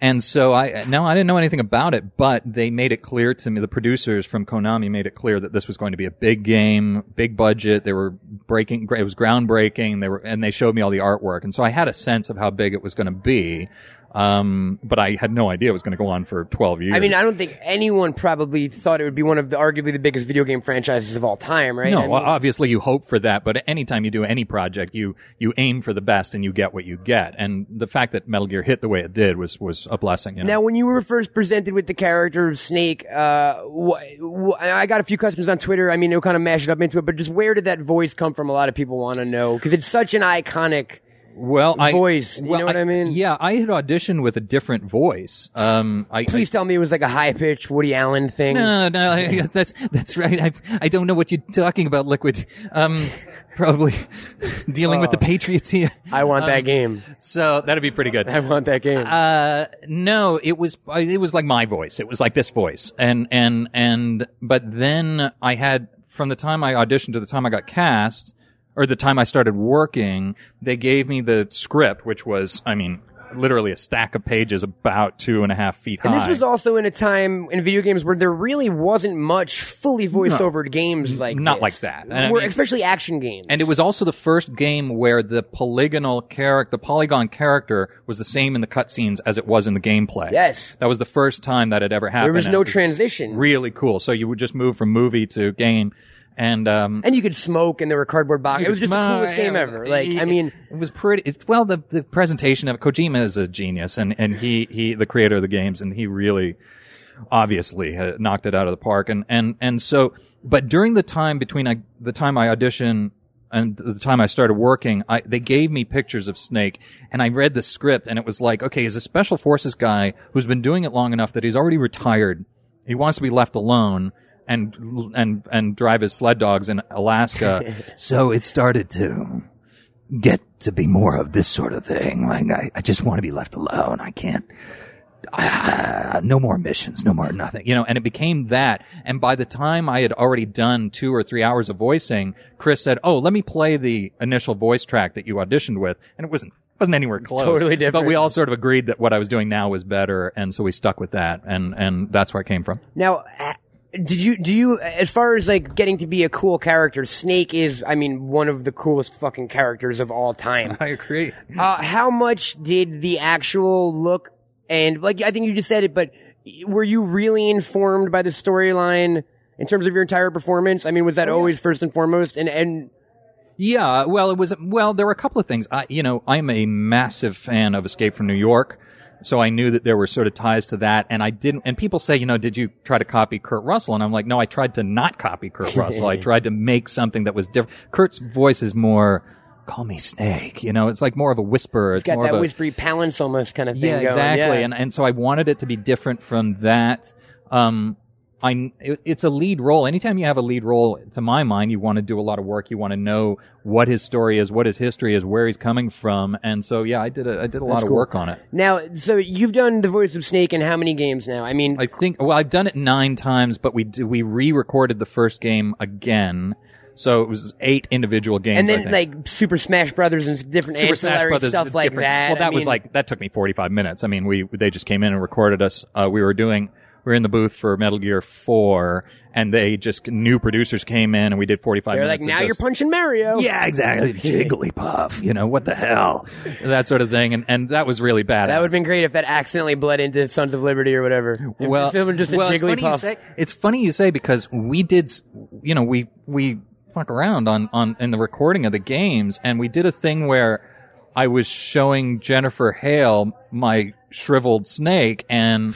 and so I no, I didn't know anything about it. But they made it clear to me. The producers from Konami made it clear that this was going to be a big game, big budget. They were breaking. It was groundbreaking. They were, and they showed me all the artwork, and so I had a sense of how big it was going to be. Um, but I had no idea it was going to go on for twelve years. I mean, I don't think anyone probably thought it would be one of the arguably the biggest video game franchises of all time, right? No, I mean, obviously you hope for that, but anytime you do any project, you you aim for the best and you get what you get. And the fact that Metal Gear hit the way it did was was a blessing. You know? Now, when you were first presented with the character of Snake, uh, wh- wh- I got a few questions on Twitter. I mean, it'll kind of mash it up into it, but just where did that voice come from? A lot of people want to know because it's such an iconic. Well, I, voice, you well, know what I mean? Yeah, I had auditioned with a different voice. Um, I, Please tell me it was like a high pitched Woody Allen thing. I, no, no, I- that's that's right. I I don't know what you're talking about, Liquid. Um, probably dealing with the Patriots here. I want that Um, game. So that'd be pretty good. I want that game. Uh, no, it was it was like my voice. It was like this voice, and and and but then I had from the time I auditioned to the time I got cast, or the time I started working, they gave me the script, which was, I mean, literally a stack of pages about two and a half feet high. And this was also in a time in video games where there really wasn't much fully voiced No. over games like Not this. like that. And I mean- especially action games. And it was also the first game where the polygonal character, the polygon character, was the same in the cutscenes as it was in the gameplay. yes, That was the first time that had ever happened. there was no it transition. really cool. So you would just move from movie to game, and um, and you could smoke, and there were cardboard boxes. It was just the Uh, coolest game was- ever. Like, I mean, it was pretty. It, well, the the presentation of Kojima is a genius, and and he he the creator of the games, and he really obviously uh, knocked it out of the park. And and and so, but during the time between I, the time I auditioned. And the time I started working, I, they gave me pictures of Snake, and I read the script, and it was like, okay, he's a special forces guy who's been doing it long enough that he's already retired. He wants to be left alone and and and drive his sled dogs in Alaska. so it started to get to be more of this sort of thing. Like I, I just want to be left alone. I can't. Ah, no more missions, no more nothing, you know, and it became that. And by the time I had already done two or three hours of voicing, Kris said, "Oh, let me play the initial voice track that you auditioned with," and it wasn't wasn't anywhere close. Totally different. But we all sort of agreed that what I was doing now was better, and so we stuck with that, and and that's where it came from. now, uh, did you do you as far as like getting to be a cool character? Snake is, I mean, one of the coolest fucking characters of all time. I agree. Uh, how much did the actual look and like I think you just said it, but were you really informed by the storyline in terms of your entire performance? I mean, was that always first and foremost? And and Yeah, well, it was. Well, there were a couple of things. I, you know, I'm a massive fan of Escape from New York, so I knew that there were sort of ties to that. And I didn't. And people say, you know, did you try to copy Kurt Russell? And I'm like, no, I tried to not copy Kurt Russell. I tried to make something that was different. Kurt's voice is more. Call me Snake. You know, it's like more of a whisper. it's got more that a, whispery palance almost kind of thing yeah, going. exactly. Yeah. And and so I wanted it to be different from that. Um, I it's a lead role. Anytime you have a lead role, to my mind, you want to do a lot of work. You want to know what his story is, what his history is, where he's coming from, and so yeah, I did a I did a lot of cool. work on it. Now, so you've done the voice of Snake in how many games now? I mean, I think well, I've done it nine times, but we we re-recorded the first game again, so it was eight individual games. and then like Super Smash Brothers and different Super Smash Brothers stuff like different. that. Well, that I was mean, like that took me 45 minutes. I mean, we they just came in and recorded us. Uh, we were doing we were in the booth for Metal Gear 4, and they just new producers came in, and we did 45 they're like, minutes. now you're punching Mario. Yeah, exactly. Jigglypuff. You know what the hell? That sort of thing, and and that was really bad. That would have been great if that accidentally bled into Sons of Liberty or whatever. If well, it was just a well, it's funny you Jigglypuff. say. It's funny you say because we did, s- you know, we we fuck around on on in the recording of the games, and we did a thing where I was showing Jennifer Hale my shriveled snake, and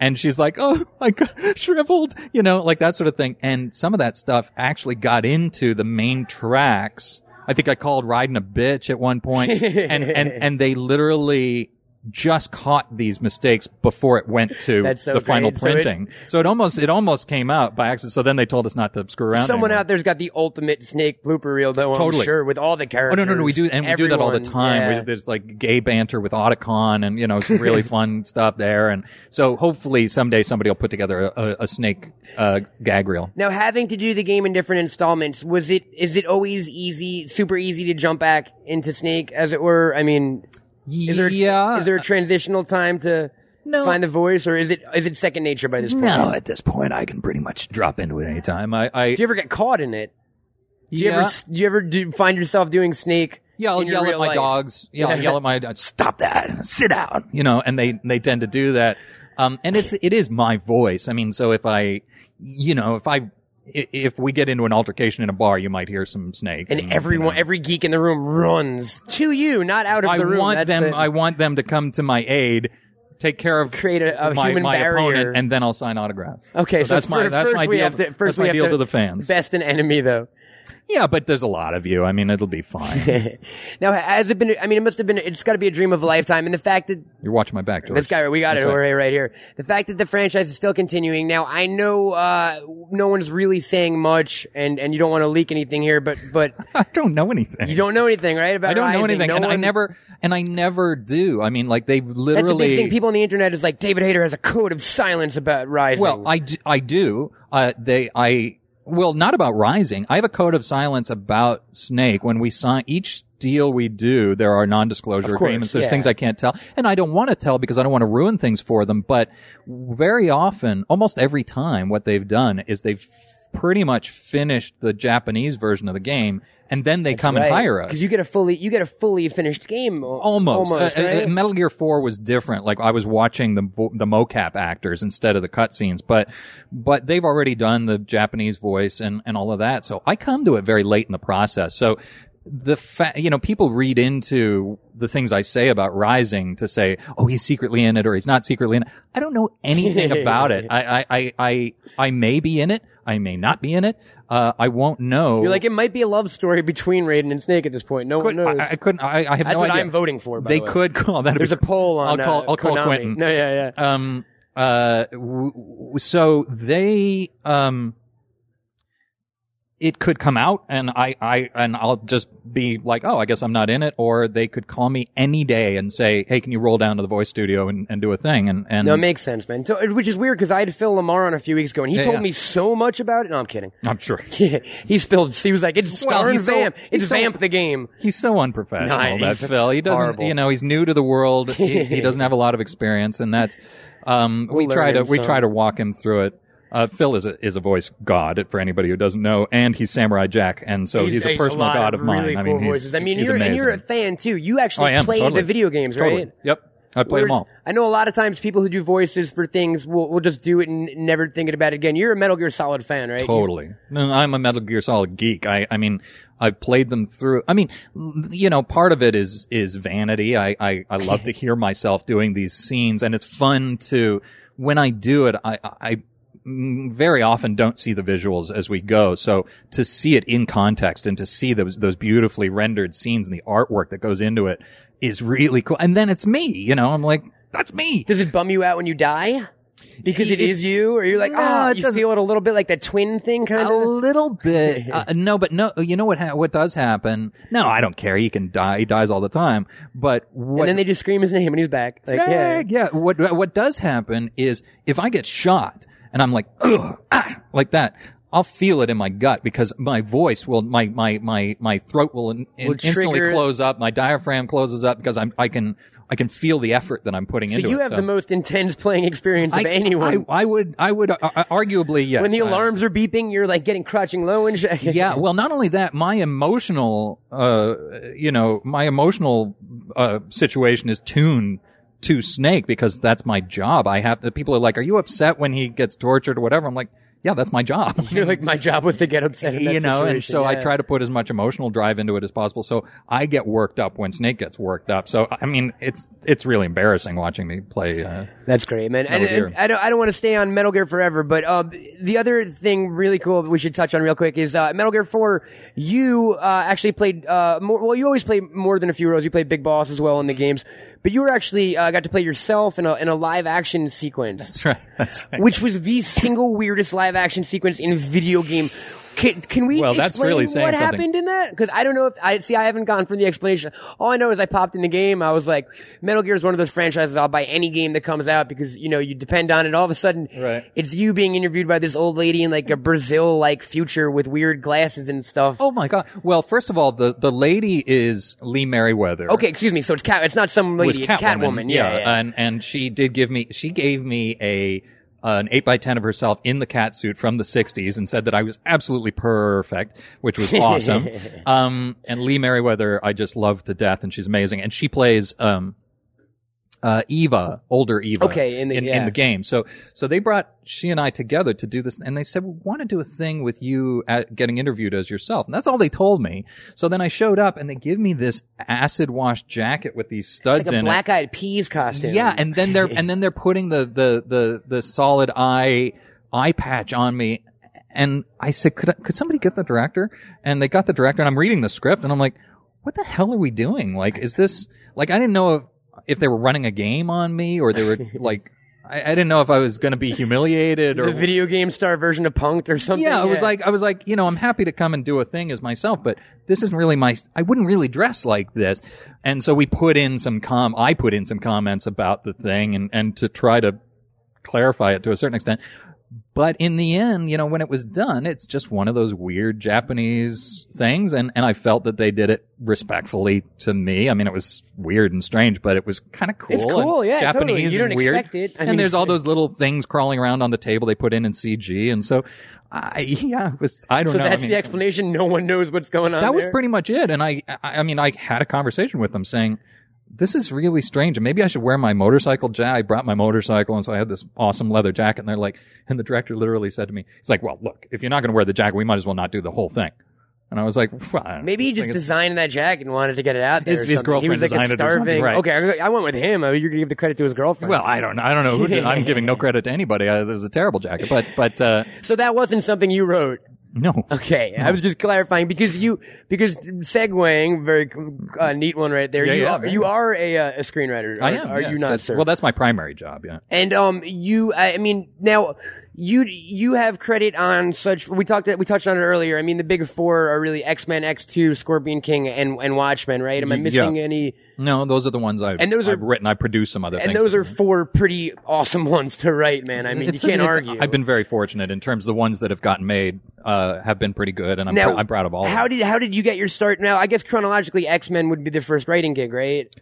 and she's like, "Oh, got shriveled," you know, like that sort of thing. And some of that stuff actually got into the main tracks. I think I called Raiden a bitch at one point, and and and they literally just caught these mistakes before it went to so the final great. So it- printing. So it, almost it almost came out by accident. So then they told us not to screw around. Someone anymore. out there's got the ultimate Snake blooper reel, though. Totally. I'm sure with all the characters. Oh no no no! We do and we do that all the time. yeah. We, there's like gay banter with Otacon, and you know some really fun stuff there. And so hopefully someday somebody will put together a, a, a snake uh, gag reel. Now, having to do the game in different installments, was it is it always easy, super easy to jump back into Snake, as it were? I mean, is there yeah. is there a transitional time to No. find a voice, or is it is it second nature by this point? no, at this point I can pretty much drop into it anytime. I, I Do you ever get caught in it? Do you Yeah. ever do you ever do find yourself doing Snake? Yeah, I'll yell at my life? dogs. Yeah, I'll yell at my dogs. Stop that! Sit down. You know, and they they tend to do that. Um, and it's it is my voice. I mean, so if I, you know, if I i- if we get into an altercation in a bar, you might hear some snake. And you everyone, know. every geek in the room runs to you, not out of I the room. want That's them. the- I want them to come to my aid, take care of create a, a my, human my barrier. opponent, and then I'll sign autographs. okay, so, that's my that's first my we deal. have to, that's first my we have deal to, to the fans. Best an enemy though. Yeah, but there's a lot of you. I mean, it'll be fine. now, has it been? I mean, it must have been. It's got to be a dream of a lifetime, and the fact that You're watching my back, George. this guy, we got it, That's right. Right here. The fact that the franchise is still continuing. Now, I know uh, no one's really saying much, and and you don't want to leak anything here, but but I don't know anything. you don't know anything, right? About I don't know anything, No and I never, and I never do. I mean, like they literally. That's the big thing. People on the internet is like David Hayter has a code of silence about Rising. well, I do, I do. Uh, they, I, well, not about Rising. I have a code of silence about Snake. When we sign each deal we do, there are non-disclosure course, agreements. There's yeah. things I can't tell, and I don't want to tell because I don't want to ruin things for them. But very often, almost every time, what they've done is they've pretty much finished the Japanese version of the game, and then they come and hire us. because you get a fully you get a fully finished game. Almost. almost Uh, uh. Metal Gear 4 was different. Like I was watching the the mocap actors instead of the cutscenes, but but they've already done the Japanese voice and and all of that. So I come to it very late in the process. So the fa- you know people read into the things I say about Rising to say, oh, he's secretly in it or he's not secretly in it. I don't know anything about it. I I I I, may be in it. I may not be in it. Uh, I won't know. You're like it might be a love story between Raiden and Snake at this point. No one Couldn't- knows. I, I couldn't. I, I have That's no what idea. I'm voting for. By they the way. could call that. There's a poll on. I'll call. uh, I'll call Konami. Quentin. No, yeah, yeah. Um. Uh. W- w- so they. Um. It could come out, and I. I. And I'll just be like, oh, I guess I'm not in it. Or they could call me any day and say, hey, can you roll down to the voice studio and, and do a thing? And and No, it makes sense, man. So, which is weird because I had Phil LaMarr on a few weeks ago, and he Yeah, told yeah. me so much about it. No, I'm kidding. I'm sure he spilled. He was like, "It's Well, Scar he's and so- Vamp. It's he's so- Vamp the game." he's so unprofessional. Nice. That Phil. He doesn't. Horrible. You know, he's new to the world. he, he doesn't have a lot of experience, and that's. Um, we We'll try learn to him we some. try to walk him through it. Uh, Phil is a is a voice god for anybody who doesn't know, and he's Samurai Jack, and so he's, a personal lot god of mine. Really I cool mean, he's, voices. I mean, he's you're and you're a fan too. You actually Oh, play totally. the video games, Totally. right? Yep, I played them all. I know a lot of times people who do voices for things will, will just do it and never think about it again. You're a Metal Gear Solid fan, right? Totally. No, I'm a Metal Gear Solid geek. I, I mean, I played them through. I mean, you know, part of it is is vanity. I, I, I love to hear myself doing these scenes, and it's fun to when I do it. I, I very often don't see the visuals as we go, so to see it in context and to see those those beautifully rendered scenes and the artwork that goes into it is really cool. And then it's me. You know, I'm like, that's me. Does it bum you out when you die? because it It- is you, or you're like, No, oh, you feel it a little bit like that twin thing, kind of. a little bit. Uh, no, but no. You know what? Ha- what does happen? No, I don't care. He can die. He dies all the time. But what? And then they just scream his name, and he's back. Like, yeah. yeah, yeah. What what does happen is if I get shot and I'm like, Ugh, ah, like that. I'll feel it in my gut because my voice will, my, my, my, my throat will, in, Will instantly trigger- close up. My diaphragm closes up because I'm, I can, I can feel the effort that I'm putting So into you it. have the most intense playing experience of I, anyone. I, I would, I would, uh, uh, arguably, yes. when the I- alarms are beeping, you're like getting crouching low and shit. yeah well not only that my emotional uh you know my emotional uh situation is tuned to snake because that's my job i have the people are like are you upset when he gets tortured or whatever i'm like yeah that's my job You're like, my job was to get upset. In you know and so i try to put as much emotional drive into it as possible so i get worked up when snake gets worked up so i mean it's it's really embarrassing watching me play uh, That's great, man. And, and I don't, I don't want to stay on Metal Gear forever, but uh, the other thing really cool that we should touch on real quick is uh, Metal Gear 4. You uh, actually played uh, more. Well, you always play more than a few roles. You played Big Boss as well in the games, but you were actually uh, got to play yourself in a in a live action sequence. that's right that's right which was the single weirdest live action sequence in video game. Can, can we Well, that's explain really saying what something. happened in that? Because I don't know if I see. I haven't gone for the explanation. All I know is I popped in the game. I was like, Metal Gear is one of those franchises I'll buy any game that comes out because you know you depend on it. All of a sudden, Right. it's you being interviewed by this old lady in like a Brazil like future with weird glasses and stuff. Oh my god! Well, first of all, the the lady is Lee Meriwether. Okay, excuse me. So it's cat. It's not some lady. was it's Catwoman. Catwoman. Yeah, yeah. and and she did give me she gave me a an eight by ten of herself in the cat suit from the '60s and said that I was absolutely perfect, which was awesome. um, and Lee Meriwether, I just love to death, and she's amazing. And she plays um, uh, Eva, older Eva, Okay, in the- in, yeah. the game. So so they brought she and I together to do this, and they said we want to do a thing with you at getting interviewed as yourself, and that's all they told me. So then I showed up, and they give me this acid wash jacket with these studs it's like a in it. black eyed peas costume. Yeah, and then they're and then they're putting the the the the solid eye eye patch on me, and I said, could I, could somebody get the director? And they got the director, and I'm reading the script, and I'm like, what the hell are we doing? Like, is this like I didn't know if if they were running a game on me or they were like. I, I didn't know if I was going to be humiliated or the video game star version of Punked or something. yeah, I was like, I was like, you know, I'm happy to come and do a thing as myself, but this isn't really my. I wouldn't really dress like this, and so we put in some com. I put in some comments about the thing, and and to try to clarify it to a certain extent. But in the end, you know, when it was done, it's just one of those weird Japanese things, and and I felt that they did it respectfully to me. I mean, it was weird and strange, but it was kind of cool. It's cool, yeah, Japanese totally. You and weird. expect it. I and there's all those little things crawling around on the table they put in in CG, and so I yeah, it was I don't So know. So that's mean, the explanation. No one knows what's going on. that was pretty much it. And I, I I mean, I had a conversation with them saying, this is really strange. And maybe I should wear my motorcycle jacket. I brought my motorcycle. And so I had this awesome leather jacket. And they're like, and the director literally said to me, he's like, well, look, if you're not going to wear the jacket, we might as well not do the whole thing. And I was like, fine. Maybe he just designed that jacket and wanted to get it out there. His- or his girlfriend he was like designed a it starving. right. Okay, I I went with him. I mean, You're gonna give the credit to his girlfriend. Well, I don't know. I don't know who did. I'm giving no credit to anybody. I, it was a terrible jacket, but, but, uh, so that wasn't something you wrote. No. Okay, I was just clarifying because you because segueing very uh, neat one right there. Yeah, you yeah, are man. you are a, uh, a screenwriter. I am. Are yes. you not, sir? Well, that's my primary job. Yeah. And um, you, I mean, now you you have credit on such. We talked we touched on it earlier. I mean, the big four are really X Men, X Two, Scorpion King, and and Watchmen, right? Am I missing yeah. any? No, those are the ones I've, And those are- I've written. I produced some other things. And those are four pretty awesome ones to write, man. I mean, It's- you can't argue. I've been very fortunate in terms of the ones that have gotten made uh, have been pretty good, and I'm, Now, pr- I'm proud of all. of How them. did how did you get your start? Now, I guess chronologically, X Men would be the first writing gig, right?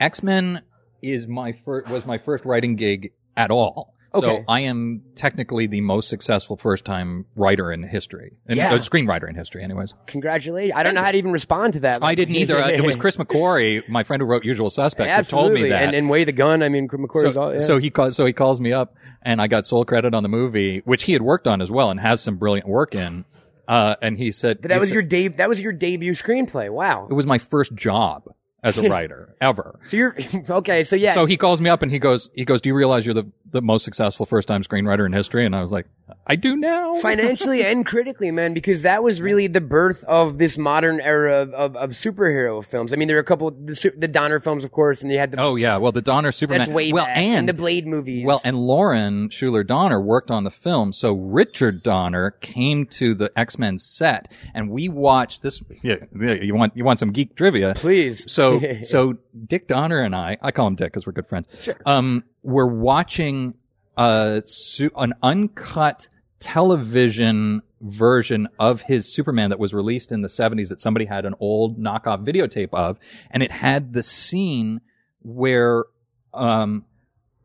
X Men is my first was my first writing gig at all. Okay. So I am technically the most successful first time writer in history, and Yeah. uh, screenwriter in history, anyways. Congratulations! I don't know how to even respond to that. I didn't either. It was Chris McQuarrie, my friend who wrote Usual Suspects, who told me that. and and weigh the gun. I mean, McCoy's so, all. Yeah. so he calls. So he calls me up, and I got sole credit on the movie, which he had worked on as well, and has some brilliant work in. Uh, and he said that he was said- your de- That was your debut screenplay. Wow. It was my first job as a writer ever. So you're okay. So yeah. So he calls me up and he goes, he goes, do you realize you're the the most successful first time screenwriter in history, and I was like, I do now. financially and critically, man, because that was really the birth of this modern era of, of, of superhero films. I mean, there are a couple the, the Donner films, of course, and you had the Oh yeah, well the Donner Superman. that's way well, back, and the Blade movies. Well, and Lauren Shuler Donner worked on the film, so Richard Donner came to the X Men set, and we watched this. Yeah, yeah, you want you want some geek trivia? please. So so Dick Donner and I, I call him Dick because we're good friends. Sure. Um, we're watching uh su- an uncut television version of his Superman that was released in the 70s that somebody had an old knockoff videotape of, and it had the scene where um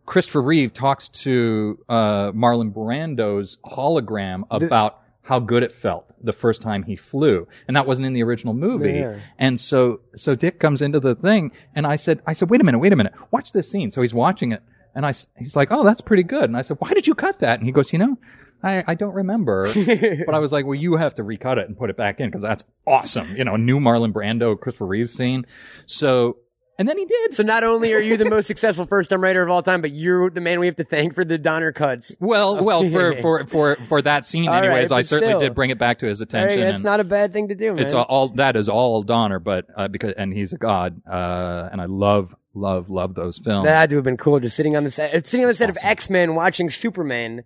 Christopher Reeve talks to uh, Marlon Brando's hologram about how good it felt the first time he flew, and that wasn't in the original movie. And so, so Dick comes into the thing, and I said, I said, wait a minute, wait a minute, watch this scene. So he's watching it, and I, he's like, oh, that's pretty good. And I said, why did you cut that? And he goes, you know, I, I don't remember, but I was like, well, you have to recut it and put it back in because that's awesome. You know, new Marlon Brando, Christopher Reeve scene. So, and then he did. So not only are you the most successful first-time writer of all time, but you're the man we have to thank for the Donner cuts. Well, well, for for for for that scene, All right, anyways, I certainly still. did bring it back to his attention. right, that's not a bad thing to do, man. it's all, all that is all Donner, but uh, because and he's a god, uh, and I love love love those films. that had to have been cool, just sitting on the set, uh, sitting on the set of. X Men, watching Superman.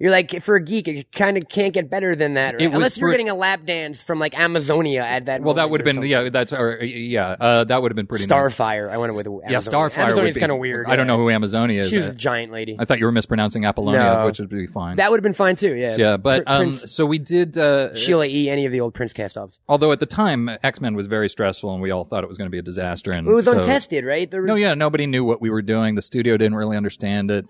You're like, for a geek, it kind of can't get better than that, right? Unless you're for- getting a lap dance from like Amazonia at that. well, that would have been something. yeah, that's or yeah, uh, that would have been pretty nice. Starfire. I went with Yeah, Starfire. Amazonia's kind of weird. I don't know who Amazonia is. She was a giant lady. I thought you were mispronouncing Apollonia, No. which would be fine. That would have been fine too. Yeah. yeah, but Pr- um, so we did. Uh, Sheila E. Any of the old Prince cast-offs. although at the time X Men was very stressful, and we all thought it was going to be a disaster. And It was so- untested, right? Was, No, yeah, nobody knew what we were doing. The studio didn't really understand it.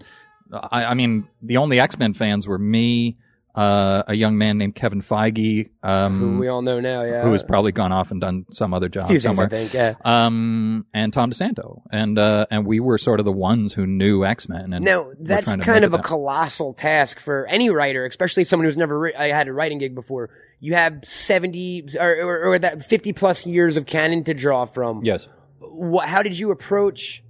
I, I mean, the only X Men fans were me, uh, a young man named Kevin Feige, Who um, we all know now. Yeah. who has probably gone off and done some other job few things, I somewhere. think. Yeah. Um, and Tom DeSanto, and uh, and we were sort of the ones who knew X Men. And Now that's kind of a that. colossal task for any writer, especially someone who's never I had a writing gig before. You have seventy or, or, or that fifty plus years of canon to draw from. yes. What, how did you approach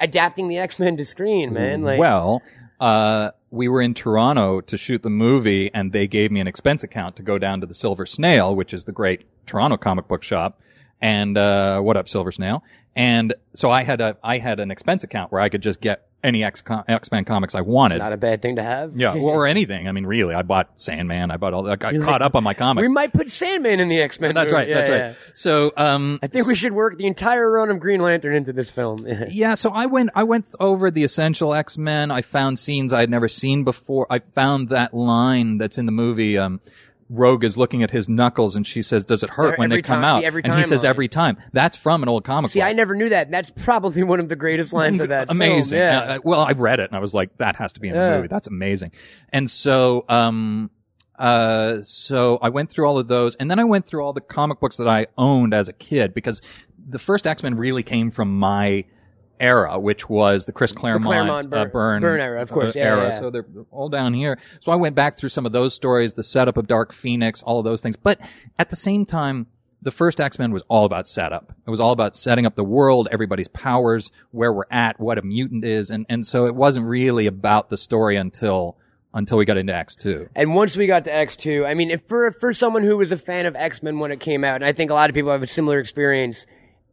adapting the X Men to screen, man? Like, well, uh, we were in Toronto to shoot the movie, and they gave me an expense account to go down to the Silver Snail, which is the great Toronto comic book shop. And uh, what up, Silver Snail? And so I had a I had an expense account where I could just get any X X Men comics I wanted. It's not a bad thing to have. yeah, or anything. I mean, really, I bought Sandman. I bought all. I got You're caught like, up on my comics. we might put Sandman in the X Men. that's right. that's right. So, um, I think we should work the entire run of Green Lantern into this film. Yeah, so I went I went over the essential X Men. I found scenes I had never seen before. I found that line that's in the movie. Um, Rogue is looking at his knuckles, and she says, "Does it hurt when Every they come time- out?" the every and he says, "Every time." That's from an old comic. See, book. I never knew that. That's probably one of the greatest lines of that. film. amazing. Yeah. Uh, well, I read it and I was like, that has to be in the Yeah. movie. That's amazing. And so, um, uh, so I went through all of those, and then I went through all the comic books that I owned as a kid because the first X Men really came from my era, which was the Chris Claremont, Claremont uh, Byrne- Byrne, Byrne era, of course. uh, Yeah, era. yeah. So they're all down here. So I went back through some of those stories, the setup of Dark Phoenix, all of those things. But at the same time, the first X-Men was all about setup. It was all about setting up the world, everybody's powers, where we're at, what a mutant is, and, and so it wasn't really about the story until until we got into X2. And once we got to X two, I mean, if for for someone who was a fan of X Men when it came out, and I think a lot of people have a similar experience.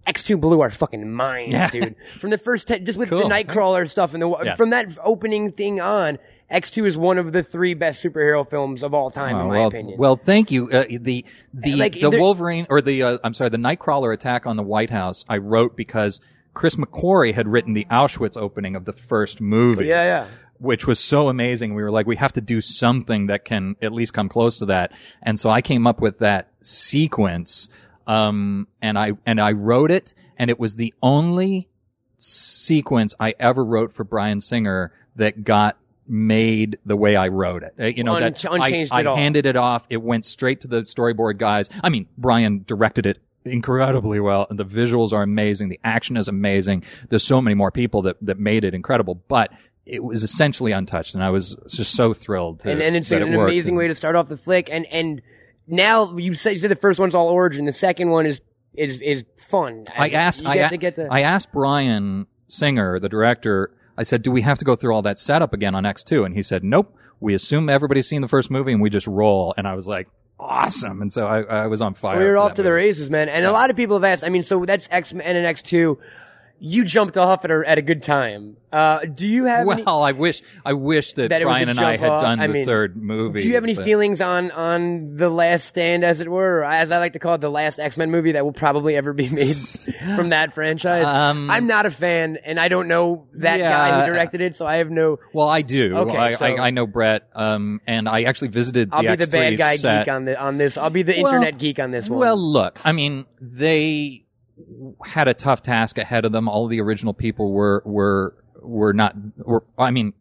X two blew our fucking minds, Yeah. dude. From the first, te- just with Cool. the Nightcrawler stuff, and the Yeah. from that opening thing on, X two is one of the three best superhero films of all time, in Oh, my well, opinion. well, thank you. Uh, the the Like, the Wolverine or the uh, I'm sorry, the Nightcrawler attack on the White House. I wrote because Chris McQuarrie had written the Auschwitz opening of the first movie. yeah, yeah. which was so amazing. We were like, we have to do something that can at least come close to that. And so I came up with that sequence. Um, and I, and I wrote it and it was the only sequence I ever wrote for Bryan Singer that got made the way I wrote it. Uh, You know, that unchanged I, I handed it off. It went straight to the storyboard guys. I mean, Bryan directed it incredibly well and the visuals are amazing. The action is amazing. There's so many more people that, that made it incredible, but it was essentially untouched and I was just so thrilled to, and, and it's that an it amazing way to start off the flick. And and now you said you said the first one's all origin, the second one is is is fun. I asked, I, get a- to get the I asked Bryan Singer, the director, I said, do we have to go through all that setup again on X2? And he said, nope. We assume everybody's seen the first movie and we just roll. And I was like, awesome. And so I, I was on fire. We were off to the races, man. And a lot of people have asked. I mean, so that's X Men and X two. You jumped off at a at a good time. Uh, do you have any, Well, I wish, I wish that, That Bryan and I had off? done I the mean, third movie. Do you have any but- feelings on on the Last Stand, as it were, or as I like to call it, the last X Men movie that will probably ever be made from that franchise? Um, I'm not a fan, and I don't know that guy who directed it, so I have no. Well, I do. Okay, I, so- I, I know Brett, um, and I actually visited I'll the be the X3 bad guy set. geek on the on this. I'll be the Well- internet geek on this one. Well, look, I mean, they had a tough task ahead of them. All the original people were were were not. Were I mean,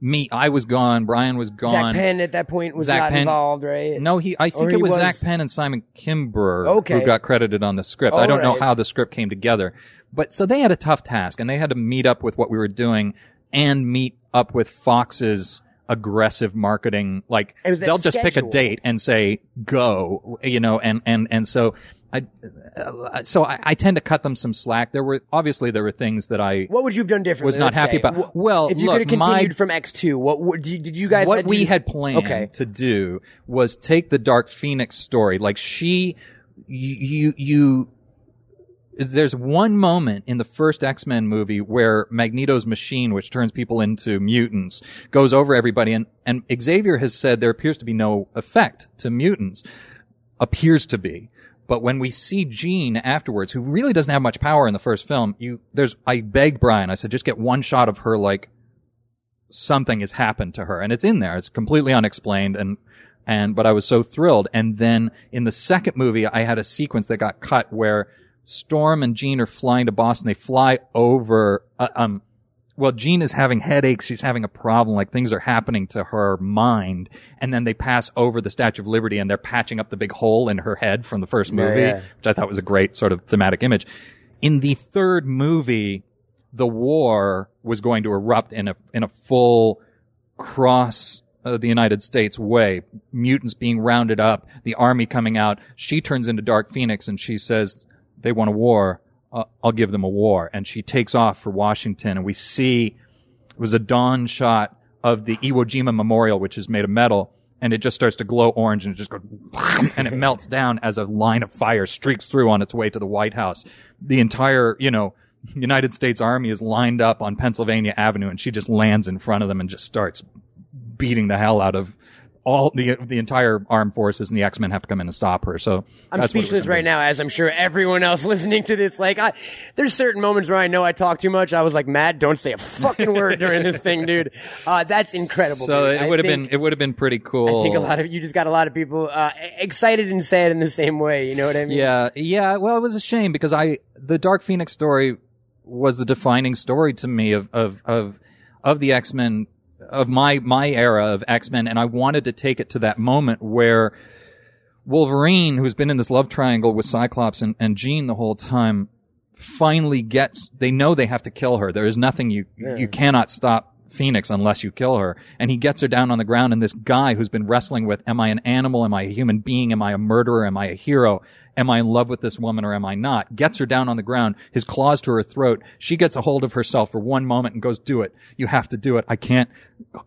me, I was gone. Bryan was gone. Zak Penn at that point was Zak not Penn- involved, right? No, he. I think Or it was, was- Zak Penn and Simon Kinberg Okay. who got credited on the script. I don't know how the script came together, but so they had a tough task, and they had to meet up with what we were doing and meet up with Fox's aggressive marketing. Like It was that they'll just pick a date and say go, you know, and and and so. I, uh, so I, I tend to cut them some slack. There were obviously there were things that I What would you have done differently? was not happy say? about. Well, if you look, could have my- continued from X two, what would did you, did you guys? what had we you- had planned Okay. to do was take the Dark Phoenix story. Like she, you, you, you there's one moment in the first X-Men movie where Magneto's machine, which turns people into mutants, goes over everybody and, and Xavier has said there appears to be no effect to mutants. Appears to be. But when we see Jean afterwards, who really doesn't have much power in the first film, you, there's, I begged Bryan, I said, just get one shot of her like, something has happened to her and it's in there. It's completely unexplained and, and, but I was so thrilled. And then in the second movie, I had a sequence that got cut where Storm and Jean are flying to Boston. They fly over, uh, um, well, Jean is having headaches. She's having a problem. Like things are happening to her mind. And then they pass over the Statue of Liberty and they're patching up the big hole in her head from the first Yeah, movie, yeah. which I thought was a great sort of thematic image. In the third movie, the war was going to erupt in a, in a full cross uh, the United States way. Mutants being rounded up, the army coming out. She turns into Dark Phoenix and she says, they want a war. Uh, I'll give them a war. And she takes off for Washington and we see it was a dawn shot of the Iwo Jima Memorial, which is made of metal. And it just starts to glow orange and it just goes, and it melts down as a line of fire streaks through on its way to the White House. The entire, you know, United States Army is lined up on Pennsylvania Avenue and she just lands in front of them and just starts beating the hell out of all the the entire armed forces and the X Men have to come in and stop her. So I'm that's what it was speechless right now, as I'm sure everyone else listening to this. Like, I, there's certain moments where I know I talk too much. I was like, Matt, don't say a fucking word during this thing, dude. Uh, that's incredible. So dude. it would have been it would have been pretty cool. I think a lot of you just got a lot of people uh, excited and sad in the same way. You know what I mean? Yeah, yeah. Well, it was a shame because I the Dark Phoenix story was the defining story to me of of of of the X Men of my my era of X Men, and I wanted to take it to that moment where Wolverine, who's been in this love triangle with Cyclops and, and Jean the whole time, finally gets. They know they have to kill her. There is nothing you you cannot stop Phoenix unless you kill her. And he gets her down on the ground, and this guy who's been wrestling with, am I an animal? Am I a human being? Am I a murderer? Am I a hero? Am I in love with this woman or am I not? Gets her down on the ground, his claws to her throat. She gets a hold of herself for one moment and goes, do it. You have to do it. I can't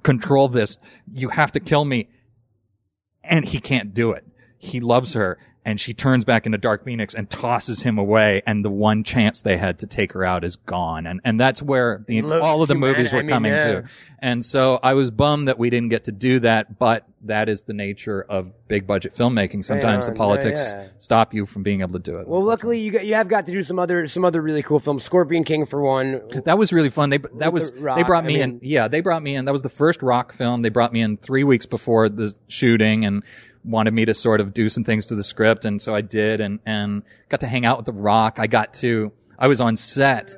control this. You have to kill me. And he can't do it. He loves her and she turns back into Dark Phoenix and tosses him away and the one chance they had to take her out is gone. And, and that's where the, all of the movies I were mean, coming yeah. to. And so I was bummed that we didn't get to do that, but that is the nature of big budget filmmaking. Sometimes the politics yeah. stop you from being able to do it. Well, luckily you got, you have got to do some other some other really cool films. Scorpion King for one. that was really fun. They that was The they brought I me mean- in. Yeah, they brought me in. That was the first rock film. They brought me in three weeks before the shooting and wanted me to sort of do some things to the script, and so I did, and and got to hang out with the Rock. I got to. I was on set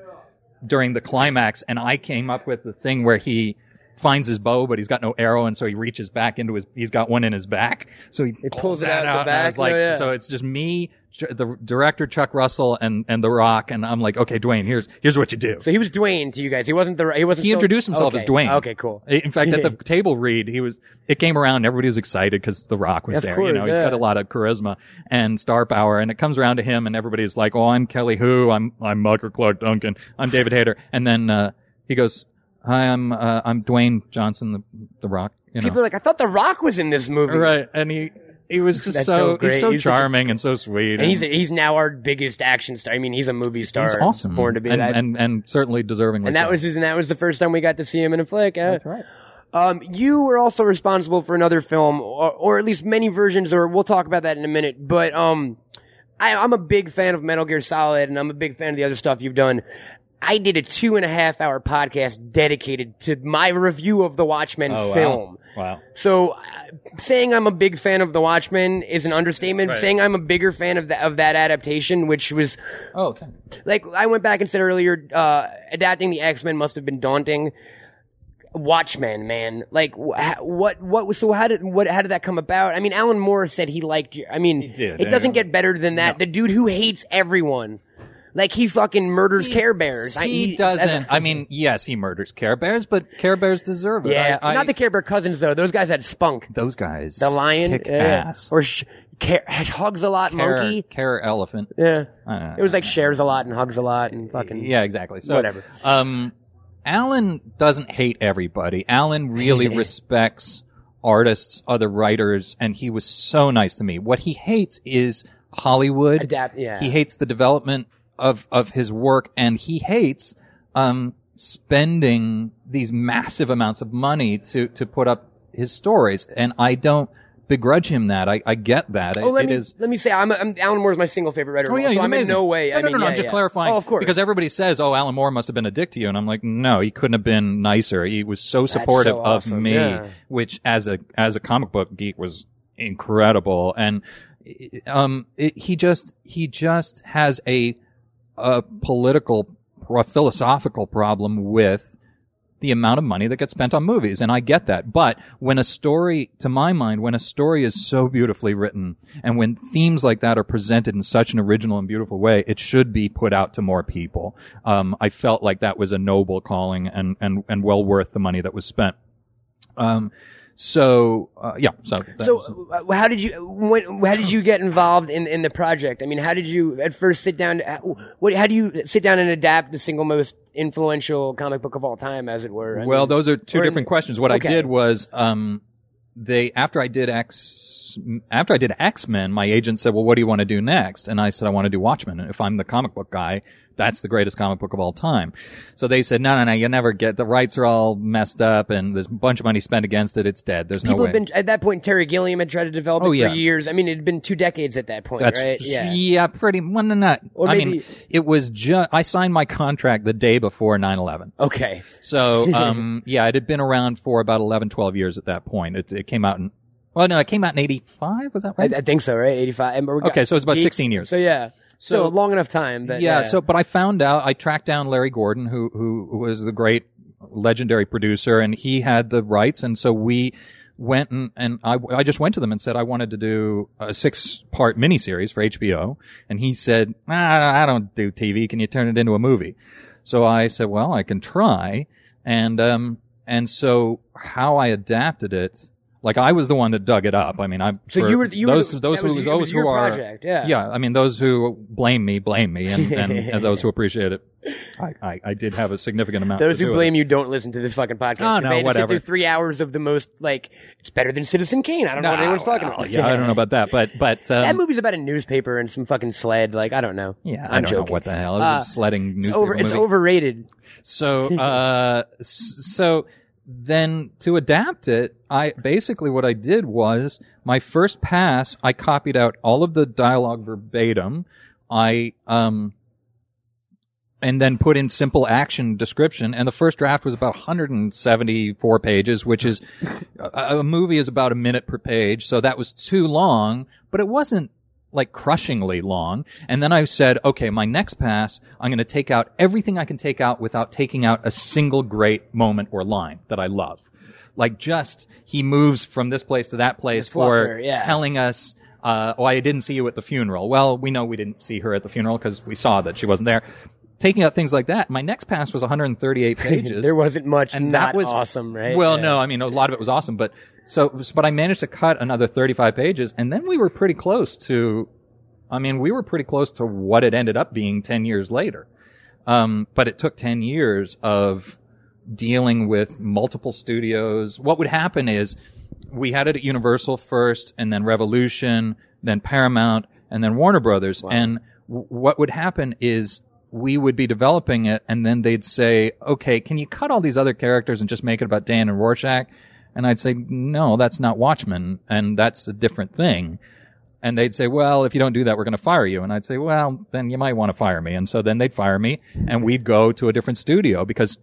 during the climax, and I came up with the thing where he finds his bow, but he's got no arrow, and so he reaches back into his. He's got one in his back, so he, pulls pulls it that out the and I was like, No, yeah. so it's just me, the director Chuck Russell, and and the Rock, and I'm like, okay, Dwayne, here's here's what you do. So he was Dwayne to you guys. He wasn't the he wasn't. He still- introduced himself okay. as Dwayne. Okay, cool. In fact, at the table read, he was. It came around. and Everybody was excited because The Rock was Of there. course, you know, he's got a lot of charisma and star power, and it comes around to him, and everybody's like, "Oh, I'm Kelly Hu. I'm I'm Michael Clarke Duncan. I'm David Hayter." And then uh, he goes, Hi, I'm uh, I'm Dwayne Johnson, the the Rock. You know, People are like, I thought The Rock was in this movie. right? And he he was just That's so, so great. he's so He's such a- charming and so sweet. And he's he's now our biggest action star. I mean, he's a movie star. he's awesome, Born to be and, that. and and certainly deserving. and that was his, and that was the first time we got to see him in a flick. Uh, That's right. Um, you were also responsible for another film, or, or at least many versions, or we'll talk about that in a minute. But um, I, I'm a big fan of Metal Gear Solid, and I'm a big fan of the other stuff you've done. I did a two and a half hour podcast dedicated to my review of the Watchmen Oh, wow. film. Wow. So, uh, saying I'm a big fan of The Watchmen is an understatement. Right. Saying I'm a bigger fan of that of that adaptation, which was Oh, okay. like I went back and said earlier, uh, adapting the X Men must have been daunting. Watchmen, man, like wh- what, what was so? How did what? How did that come about? I mean, Alan Moore said he liked you. I mean, did, it doesn't get better than that. The dude who hates everyone, like he fucking murders Care Bears. I- He doesn't. I mean, yes, he murders Care Bears, but Care Bears deserve it. yeah, I, I, not the Care Bear cousins though. Those guys had spunk. those guys. The lion, kick yeah. ass. or sh- care, hugs a lot, Care, monkey. Care elephant. Yeah, Uh, it was like shares a lot and hugs a lot and fucking Yeah, exactly. So Whatever. Um, Alan doesn't hate everybody. Alan really respects artists, other writers, and he was so nice to me. What he hates is Hollywood. adapt. Yeah, He hates the development of of his work, and he hates um spending these massive amounts of money to to put up his stories. And I don't begrudge him that. I, I get that. Oh, let It me is- let me say, I'm, I'm Alan Moore's my single favorite writer. Oh yeah, so he's I'm amazing. in no way. No, I no, mean, no, no. yeah, I'm just yeah. clarifying. Oh, of course. Because everybody says, "Oh, Alan Moore must have been a dick to you," and I'm like, "No, he couldn't have been nicer. He was so supportive so of awesome, me, yeah. which as a as a comic book geek was incredible." And um, it, he just he just has a a political, a philosophical problem with the amount of money that gets spent on movies. And I get that. But when a story, to my mind, when a story is so beautifully written and when themes like that are presented in such an original and beautiful way, it should be put out to more people. Um, I felt like that was a noble calling and, and, and well worth the money that was spent. Um, so, uh, yeah, so. was- So, uh, how did you when, how did you get involved in, in the project? I mean, how did you at first sit down? uh, What how do you sit down and adapt the single most influential comic book of all time, as it were? I well, mean, those are two or in- different questions. What okay. I did was, um, they after I did X, after I did X Men, my agent said, "Well, what do you want to do next?" And I said, "I want to do Watchmen. If I'm the comic book guy, that's the greatest comic book of all time." So they said, "No, no, no, you'll never get the rights are all messed up, and there's a bunch of money spent against it. It's dead. There's no people way." have been at that point. Terry Gilliam had tried to develop it Oh, for years. I mean, it had been two decades at that point, That's right? Yeah. pretty. Well, no, no. Or I mean, maybe- it was just. I signed my contract the day before 9/11. Okay. So, um, yeah, it had been around for about 11, 12 years at that point. It, it came out in, well, no, it came out in 85. Was that I, right? I think so, right? Eighty five. Okay, so it's about 16 years. So yeah. So, So- long enough time that yeah, So, but I found out, I tracked down Larry Gordon, who, who, who was the great legendary producer, and he had the rights. And so we went and, and I, I just went to them and said I wanted to do a six part miniseries for HBO. And he said, ah, I don't do TV. Can you turn it into a movie? So I said, well, I can try. And, um, and so how I adapted it, like I was the one that dug it up. I mean, I, So you were you those, were, those that was, who, those who are, project, yeah. yeah, I mean, those who blame me, blame me, and, and, and those who appreciate it, I, I, I did have a significant amount. Those who do blame you don't listen to this fucking podcast. Oh, no, they had to whatever. Sit through three hours of the most like it's better than Citizen Kane. I don't With know it. what anyone's talking about. Yeah, I don't know about that, but but um, that movie's about a newspaper and some fucking sled. Like I don't know. yeah, I'm I don't joking. know what the hell. It Uh, a sledding It's newspaper over. It's movie. overrated. So, uh, so then to adapt it, I basically what I did was my first pass, I copied out all of the dialogue verbatim. I, um, and then put in simple action description. And the first draft was about 174 pages, which is a, a movie is about a minute per page. So that was too long, but it wasn't like crushingly long. And then I said, okay, my next pass, I'm going to take out everything I can take out without taking out a single great moment or line that I love. Like just, he moves from this place to that place for yeah. telling us, uh, oh, I didn't see you at the funeral. Well, we know we didn't see her at the funeral because we saw that she wasn't there. Taking out things like that. My next pass was 138 pages. there wasn't much. And not that was awesome, right? Well, Yeah. no, I mean a lot of it was awesome, but so but I managed to cut another 35 pages, and then we were pretty close to. I mean, we were pretty close to what it ended up being 10 years later. Um, but it took 10 years of dealing with multiple studios. What would happen is we had it at Universal first, and then Revolution, then Paramount, and then Warner Brothers. And w- what would happen is we would be developing it, and then they'd say, "Okay, can you cut all these other characters and just make it about Dan and Rorschach?" And I'd say, "No, that's not Watchmen, and that's a different thing." And they'd say, well, if you don't do that, we're going to fire you. And I'd say, well, then you might want to fire me. And so then they'd fire me and we'd go to a different studio because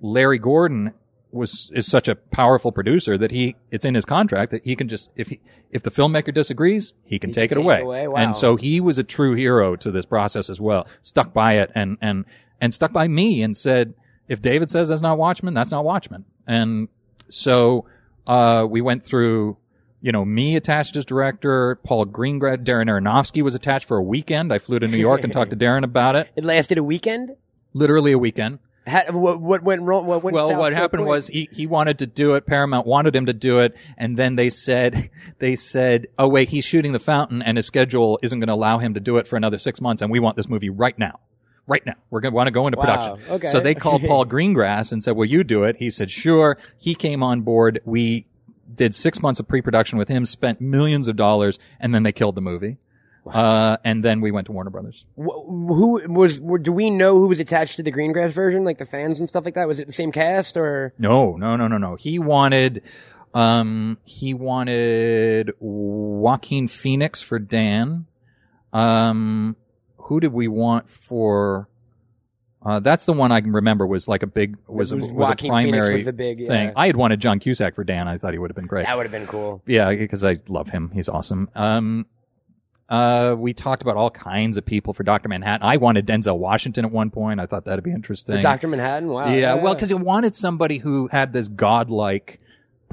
Larry Gordon was, is such a powerful producer that he, it's in his contract that he can just, if he, if the filmmaker disagrees, he can take it take it away. away. Wow. And so he was a true hero to this process as well. Stuck by it and, and, and stuck by me and said, if David says that's not Watchmen, that's not Watchmen. And so, uh, we went through, you know, me attached as director, Paul Greengrass, Darren Aronofsky was attached for a weekend. I flew to New York and talked to Darren about it. It lasted a weekend. Literally a weekend. How, what, what went wrong? What went Well, what so happened quick? was he, he wanted to do it. Paramount wanted him to do it. And then they said, they said, oh wait, he's shooting the fountain and his schedule isn't going to allow him to do it for another six months. And we want this movie right now. Right now. We're going to want to go into Wow, production. okay. So they called Paul Greengrass and said, will you do it? He said, sure. He came on board. We did six months of pre-production with him, spent millions of dollars, and then they killed the movie. Uh, and then we went to Warner Brothers. Who was? were- Do we know who was attached to the Greengrass version, like the fans and stuff like that? Was it the same cast or? No, no, no, no, no. He wanted, um, he wanted Joaquin Phoenix for Dan. Um, who did we want for? Uh, that's the one I can remember was like a big was It a, was was a primary was big, thing. I had wanted John Cusack for Dan. I thought he would have been great. That would have been cool. Yeah, because I love him. He's awesome. Um, uh, we talked about all kinds of people for Doctor Manhattan. I wanted Denzel Washington at one point. I thought that'd be interesting. Doctor Manhattan. Wow. Yeah, well, because it wanted somebody who had this godlike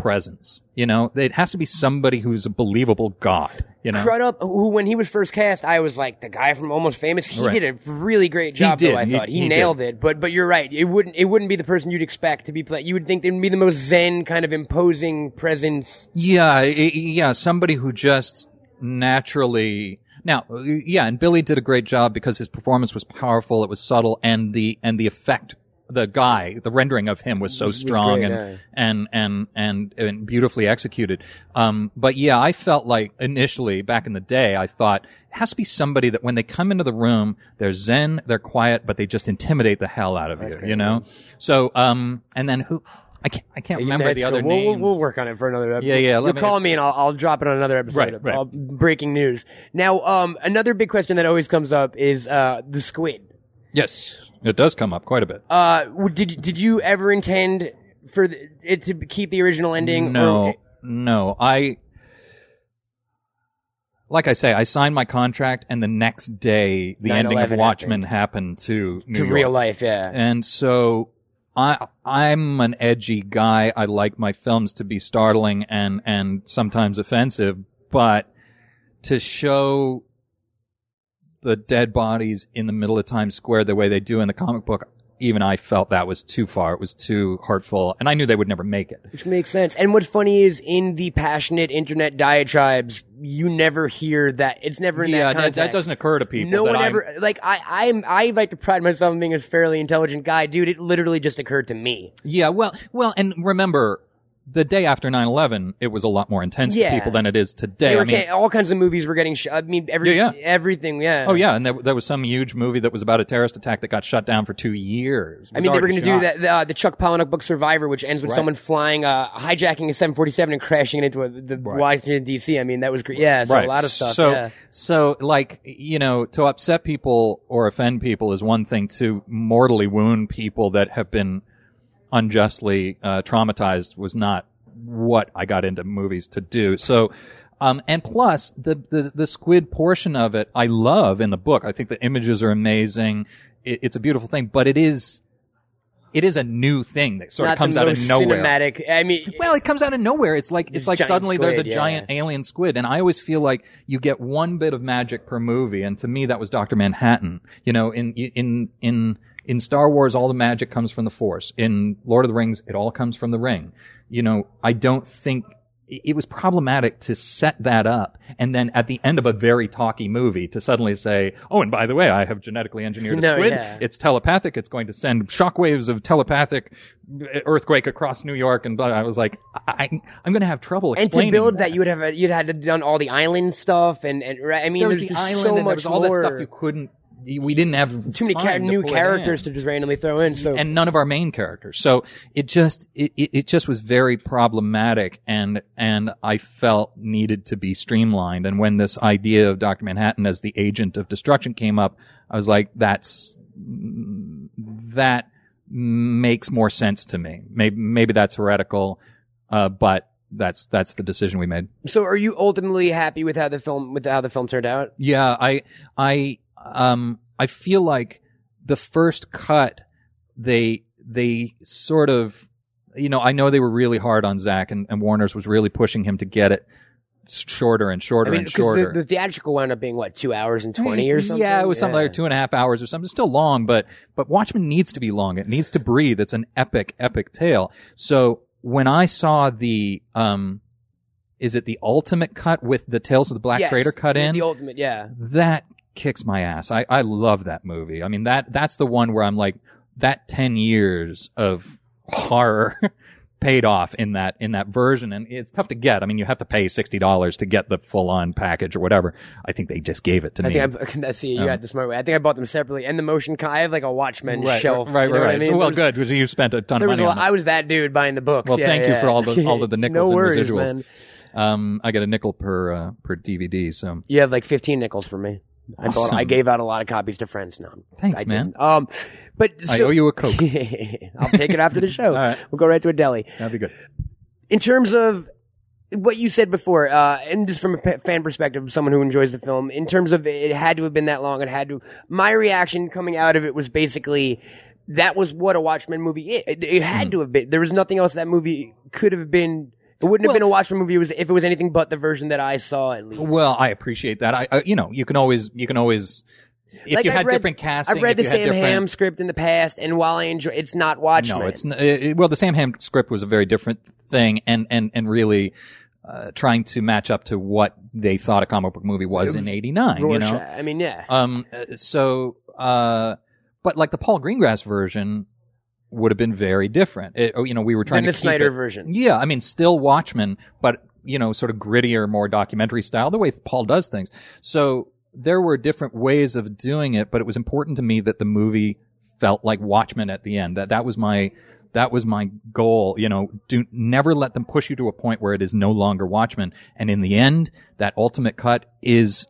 presence. You know, it has to be somebody who's a believable god. You know, Crudup, who when he was first cast, I was like the guy from Almost Famous. He Right. did a really great job. did. Though, I He- thought he, he nailed it. But but you're right. It wouldn't it wouldn't be the person you'd expect to be playing. You would think they'd be the most zen kind of imposing presence. yeah, i- i- yeah, somebody who just naturally. Now, yeah, and Billy did a great job because his performance was powerful. It was subtle, and the and the effect, the guy, the rendering of him was so strong great, and, yeah. and and and and beautifully executed. Um, but yeah, I felt like initially back in the day, I thought it has to be somebody that when they come into the room, they're zen, they're quiet, but they just intimidate the hell out of you. You know. So, um, and then who? I can't. I can't remember the other cool. We'll, we'll, work on it for another episode. Yeah, yeah, You'll me- call me and I'll, I'll drop it on another episode. Right, of, right. uh, breaking news. Now, um, another big question that always comes up is uh, the squid. Yes, it does come up quite a bit. Uh, w- did did you ever intend for the, it to keep the original ending? No, Or, no. I, like I say, I signed my contract, and the next day, the ending of 9/11 Watchmen happened, to New to York. real life, yeah. And so, I I'm an edgy guy. I like my films to be startling and and sometimes offensive, but to show the dead bodies in the middle of Times Square the way they do in the comic book, even I felt that was too far. It was too hurtful, and I knew they would never make it. Which makes sense. And what's funny is in the passionate internet diatribes, you never hear that. It's never in yeah, that context. that doesn't occur to people. No that one I'm- ever like I I'm I like to pride myself on being a fairly intelligent guy, dude. It literally just occurred to me. Yeah, well, well, and remember, the day after 9-11, it was a lot more intense Yeah. to people than it is today. I mean, ca- all kinds of movies were getting. Sh- I mean, every Yeah, yeah. everything. Yeah. oh yeah, and there, there was some huge movie that was about a terrorist attack that got shut down for two years. I mean, they were going to do that the, uh, the Chuck Palahniuk book Survivor, which ends with Right. someone flying, uh, hijacking a 747 and crashing it into a, the Right. Washington D.C. I mean, that was great. Yeah, so right. a lot of stuff. So, yeah. so like you know, to upset people or offend people is one thing. To mortally wound people that have been unjustly uh, traumatized was not what I got into movies to do. So. Um, and plus the, the, the squid portion of it, I love in the book. I think the images are amazing. It, it's a beautiful thing, but it is, it is a new thing that sort Not of comes out of nowhere. Cinematic. I mean, Well, it comes out of nowhere. It's like it's like suddenly there's a yeah. giant alien squid, and I always feel like you get one bit of magic per movie, and to me that was Doctor Manhattan. You know, in in in in Star Wars, all the magic comes from the Force. In Lord of the Rings, it all comes from the Ring. You know, I don't think it was problematic to set that up and then at the end of a very talky movie to suddenly say, oh, and by the way, I have genetically engineered a No, squid. yeah. It's telepathic. It's going to send shockwaves of telepathic uh, earthquake across New York. And blah. I was like, I, I'm going to have trouble And to build that, you would have you'd had to done all the island stuff, and and I mean, there was the island so much was all more. that stuff you couldn't, we didn't have too many char- to new characters to just randomly throw in. So and none of our main characters. So it just it, it just was very problematic and and I felt needed to be streamlined. And when this idea of Dr. Manhattan as the agent of destruction came up, I was like, that's that makes more sense to me. Maybe maybe that's heretical, uh, but that's that's the decision we made. so are you ultimately happy with how the film with how the film turned out? Yeah, I, I, um, I feel like the first cut, they, they sort of, you know, I know they were really hard on Zack and, and Warner's was really pushing him to get it shorter and shorter I mean, and shorter. the, the theatrical wound up being what two hours and twenty or something. Yeah, it was something like two and a half hours or something. It's still long, but but Watchmen needs to be long. It needs to breathe. It's an epic, epic tale. So when I saw the um, is it the ultimate cut with the Tales of the Black Yes, Freighter cut in? The ultimate, yeah. that kicks my ass. I, I love that movie. I mean that that's the one where I'm like that ten years of horror paid off in that in that version and it's tough to get. I mean you have to pay sixty dollars to get the full on package or whatever. I think they just gave it to I me. think I, I see you Um, got the smart way. I think I bought them separately, and the motion. I have like a Watchmen right, shelf. right, you right, know right. I mean? So, well, was- good because you spent a ton of money a this. I was that dude buying the books. Well, Yeah, thank you for all the- all of the nickels no and worries, residuals. Man. Um, I get a nickel per uh, per DVD. So You have like fifteen nickels for me. I bought. I gave out a lot of copies to friends. No, Thanks, I man. didn't. Um, but I owe you a coke. I'll take it after the show. Right. We'll go right to a deli. That'd be good. in terms of what you said before, uh, and just from a fan perspective, someone who enjoys the film, in terms of it had to have been that long, it had to. My reaction coming out of it was basically that was what a Watchmen movie is. It, it had Hmm. to have been. There was nothing else that movie could have been. It wouldn't have been a Watchmen movie if it was anything but the version that I saw at least. Well, I appreciate that. I, I you know, you can always you can always if Like, you I've had read- different casting. I've read the Sam different- Hamm script in the past, and while I enjoy, it's not Watchmen. No, it's n- it, it- well the Sam Hamm script was a very different thing, and and and really uh, trying to match up to what they thought a comic book movie was in '89. You know, I mean, yeah. um, uh, so uh, but like the Paul Greengrass version would have been very different. It, oh, you know, we were trying Than to the Snyder it- version. Yeah, I mean, still Watchmen, but you know, sort of grittier, more documentary style, the way Paul does things. So there were different ways of doing it, but it was important to me that the movie felt like Watchmen at the end. That that was my that was my goal. You know, do never let them push you to a point where it is no longer Watchmen. And in the end, that ultimate cut is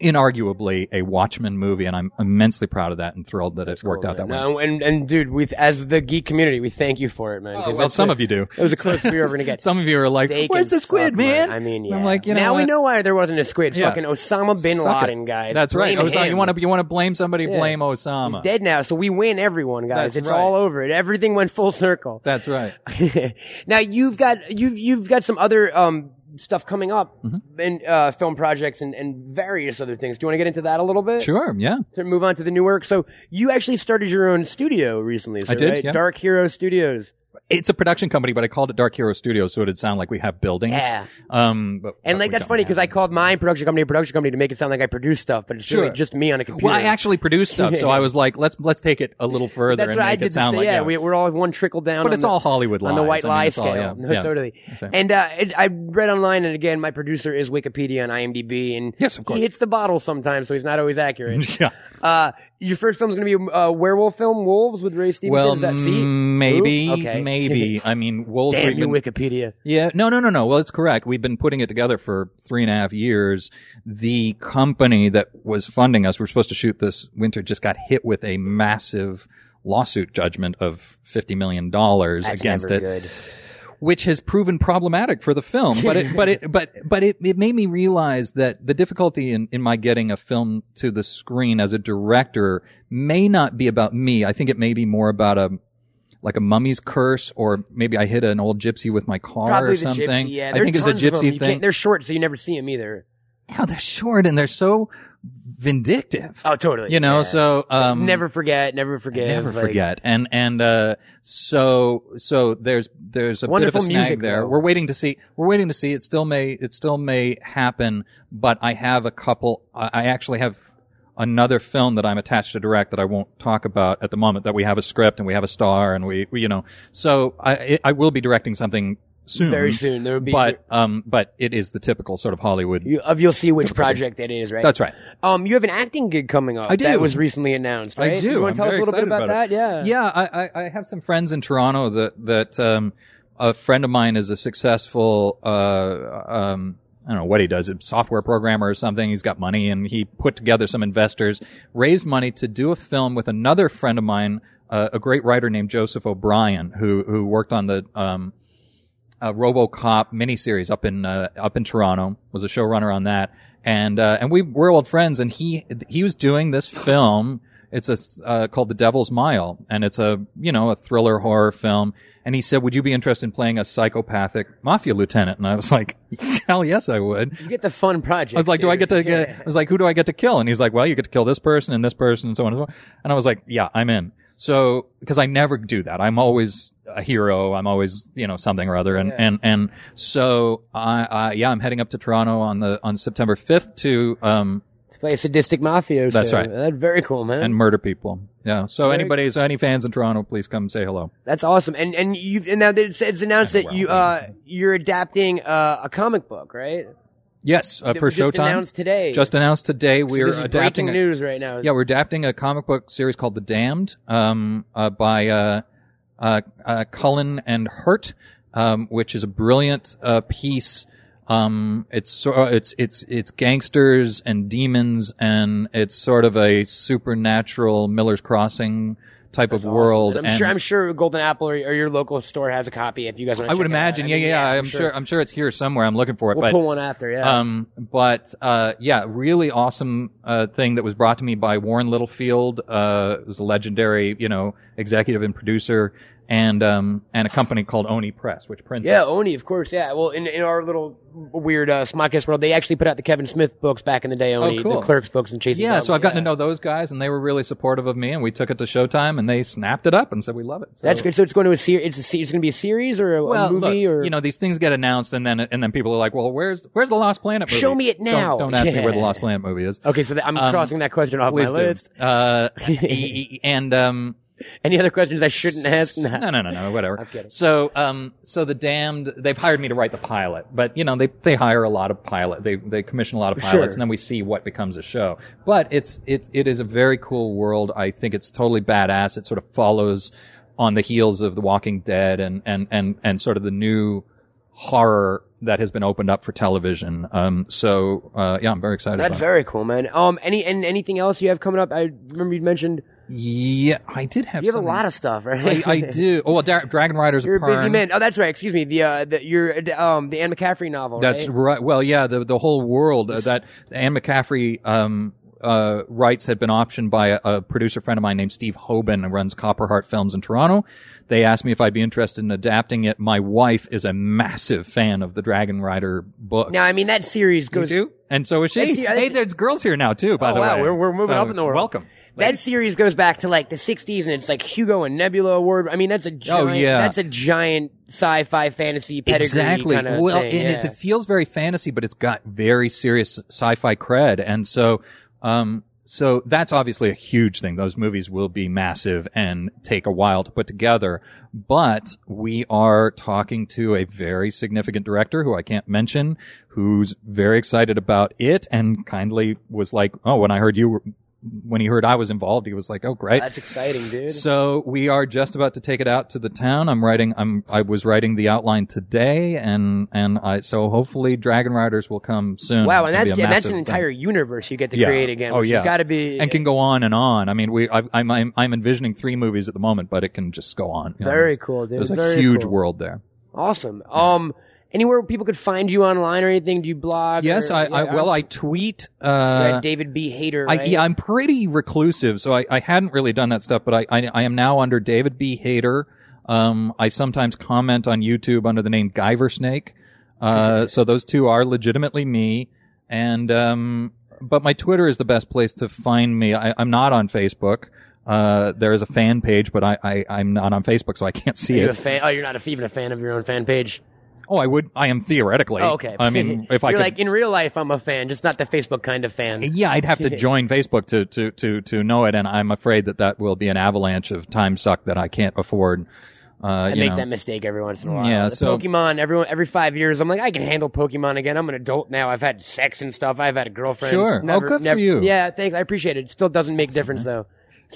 inarguably a Watchmen movie, and I'm immensely proud of that and thrilled that it worked out that way. And and dude, we as the geek community, we thank you for it, man. Oh, 'cause well, some a- of you do. It was a close we were going to get. Some of you are like, They "Where's the squid, suck, man?" I mean, yeah. I'm like, you know now we know why there wasn't a squid. Yeah. Fucking Osama bin Suck it. Laden, guys. That's right. Osama, him. you want to you want to blame somebody? Yeah. Blame Osama. He's dead now, so we win everyone, guys. That's it's right. all over. It everything went full circle. That's right. now you've got you've you've got some other um stuff coming up Mm-hmm. in uh, film projects and, and various other things. Do you want to get into that a little bit? Sure. Yeah. To move on to the new work. So you actually started your own studio recently. Is I did, right? yeah. Dark Hero Studios. It's a production company, but I called it Dark Hero Studios so it'd sound like we have buildings. Yeah. Um. But, And but like that's funny because I called my production company a production company to make it sound like I produce stuff, but it's Sure. really just me on a computer. Well, I actually produce stuff, so I was like, let's let's take it a little further that's and make it sound to like yeah, yeah. we, we're all one trickle down. but on it's the, all Hollywood lies. on the white I mean, lie it's all- scale. yeah, No, yeah. totally. And uh, it, I read online, and again, my producer is Wikipedia and IMDb, and Yes, of course. he hits the bottle sometimes, so he's not always accurate. yeah. uh, your first film's going to be a werewolf film, Wolves, with Ray Stevenson. Well, Is that see? mm, maybe, Ooh, okay. maybe. I mean, Wolves. Damn you, Wikipedia. Yeah, no, no, no, no. Well, it's correct. We've been putting it together for three and a half years. The company that was funding us, we were supposed to shoot this winter, just got hit with a massive lawsuit judgment of fifty million dollars That's against it, good. which has proven problematic for the film. But it, but it, but but it, it made me realize that the difficulty in, in my getting a film to the screen as a director may not be about me. I think it may be more about a like a mummy's curse, or maybe I hit an old gypsy with my car Probably or the something. gypsy. Yeah, I There think it's a tons of them. gypsy thing. They're short, so you never see them either. yeah, they're short and they're so vindictive. Oh, totally. You know, Yeah. so um, never forget, never forget, never like- forget. And and uh, so so there's there's a Wonderful bit of a snag music, there. though. We're waiting to see. We're waiting to see. It still may it still may happen. But I have a couple. I actually have another film that I'm attached to direct that I won't talk about at the moment. That we have a script and we have a star and we, we you know. So I I will be directing something soon. Very soon. There will be. But um, but it is the typical sort of Hollywood. you, of you'll see which project that is, right? That's right. Um, you have an acting gig coming up. I do. That was recently announced, I do. You want to tell us a little bit about, about that? Yeah. Yeah, I, I, I have some friends in Toronto that that um, a friend of mine is a successful uh, um, I don't know what he does, a software programmer or something. He's got money and he put together some investors, raised money to do a film with another friend of mine, uh, a great writer named Joseph O'Brien, who who worked on the um, uh, RoboCop miniseries up in uh, up in Toronto. Was a showrunner on that, and uh, and we we're old friends. And he he was doing this film. It's a uh, called The Devil's Mile, and it's a you know a thriller horror film. And he said, "Would you be interested in playing a psychopathic mafia lieutenant?" And I was like, "Hell yes, I would." You get the fun project. I was like, "Do I get to get?" I was like, "Who do I get to kill?" And he's like, "Well, you get to kill this person and this person and so on and so on." And I was like, "Yeah, I'm in." So because I never do that, I'm always a hero. I'm always you know something or other, and Yeah. and and so I, I yeah, I'm heading up to Toronto on the on September 5th to um play a sadistic mafioso. That's right. That's very cool, man. and murder people. Yeah. So Very- anybody, so any fans in Toronto, please come say hello. That's awesome. And and you and now it's, it's announced that Well, you uh you're adapting uh, a comic book, right? Yes, uh, for just Showtime. announced today. Just announced today. So We're adapting. breaking a- news right now. Yeah, we're adapting a comic book series called The Damned um, uh, by uh, uh, uh, Cullen and Hurt, um, which is a brilliant uh, piece. Um, it's so- it's it's it's gangsters and demons, and it's sort of a supernatural Miller's Crossing type of world. I'm and sure. I'm sure Golden Apple or, or your local store has a copy. If you guys want, I would imagine. Yeah, yeah, I'm sure. I'm sure it's here somewhere. I'm looking for it. We'll but pull one after. Yeah. um, but uh, yeah, really awesome uh, thing that was brought to me by Warren Littlefield, uh, who's a legendary, you know, executive and producer, and um, and a company called Oni Press, which prints. yeah, Oni, of course. Yeah. Well, in in our little weird uh, Smodcast world, they actually put out the Kevin Smith books back in the day. Oni, Oh, cool. the Clerks books and Chasing. Yeah, so I've gotten yeah. to know those guys, and they were really supportive of me, and we took it to Showtime, and they snapped it up and said we love it. So, That's good. So it's going to a series. It's a it's going to be a series or a, a movie look, or you know, these things get announced, and then and then people are like, "Well, where's where's the Lost Planet movie?" Show me it Don't- now. Don't, ask me where the Lost Planet movie is. Okay, so that, I'm Um, crossing that question off my list. Uh, and um, Any other questions I shouldn't ask? Nah. no, no, no, no, whatever. I'm kidding. So, um, so the damned, they've hired me to write the pilot, but you know, they, they hire a lot of pilot, they, they commission a lot of pilots Sure. and then we see what becomes a show. But it's, it's, it is a very cool world. I think it's totally badass. It sort of follows on the heels of The Walking Dead and, and, and, and sort of the new horror that has been opened up for television. Um, so, uh, yeah, I'm very excited That's very cool, man. Um, any and anything else you have coming up? I remember you mentioned it. Yeah, I did have you have a lot of stuff, right? I, I do. Oh, well, Dra- Dragon Riders You're of a busy man. Oh, that's right. Excuse me. The uh, the your um the Anne McCaffrey novel. That's right? right. Well, yeah, the the whole world uh, that Anne McCaffrey um, uh, rights had been optioned by a, a producer friend of mine named Steve Hoban, who runs Copperheart Films in Toronto. They asked me if I'd be interested in adapting it. My wife is a massive fan of the Dragon Rider book. Now, I mean that series You goes. do? And so is she. That's- hey, that's- there's girls here now too. By Oh, the wow, way, we're- we're moving So, up in the world. Welcome. That series goes back to like the '60s, and it's like Hugo and Nebula Award. I mean, that's a giant, Oh, yeah. that's a giant sci-fi fantasy pedigree exactly. kind of well, thing. and yeah. it, it feels very fantasy, but it's got very serious sci-fi cred, and so, um, so that's obviously a huge thing. Those movies will be massive and take a while to put together, but we are talking to a very significant director who I can't mention, who's very excited about it and kindly was like, "Oh, when I heard you were." When he heard I was involved, he was like, "Oh, great!" that's exciting, dude. So we are just about to take it out to the town. I'm writing. I'm. I was writing the outline today, and and I. So hopefully, Dragon Riders will come soon. wow, and It'll that's be a and that's massive an thing. entire universe you get to Yeah. create again. Oh, which yeah. has got to be and can go on and on. I mean, we. I, I'm, I'm. I'm envisioning three movies at the moment, but it can just go on. You know, very there's- cool, dude. There's a Very huge cool. world there. Awesome. Um, anywhere people could find you online or anything? Do you blog? Yes, or- I, yeah, I. Well, I tweet. Uh, Right, David B. Hayter. I, yeah, I'm pretty reclusive, so I, I hadn't really done that stuff, but I, I, I am now under David B. Hayter. Um, I sometimes comment on YouTube under the name Guyver Snake. Uh, so those two are legitimately me. and um, but my Twitter is the best place to find me. I, I'm not on Facebook. Uh, there is a fan page, but I, I I'm not on Facebook, so I can't see it. fan? Oh, you're not a, even a fan of your own fan page. Oh, I would. I am theoretically. Oh, okay. I mean, if I you're could, like in real life, I'm a fan, just not the Facebook kind of fan. yeah, I'd have to join Facebook to, to, to, to know it, and I'm afraid that that will be an avalanche of time suck that I can't afford. Uh, I you make know. that mistake every once in a while. Yeah, The so- Pokemon, everyone, every five years, I'm like, I can handle Pokemon again. I'm an adult now. I've had sex and stuff. I've had a girlfriend. Sure. Oh, Never, good for you. Yeah, thanks. I appreciate it. It still doesn't make difference though.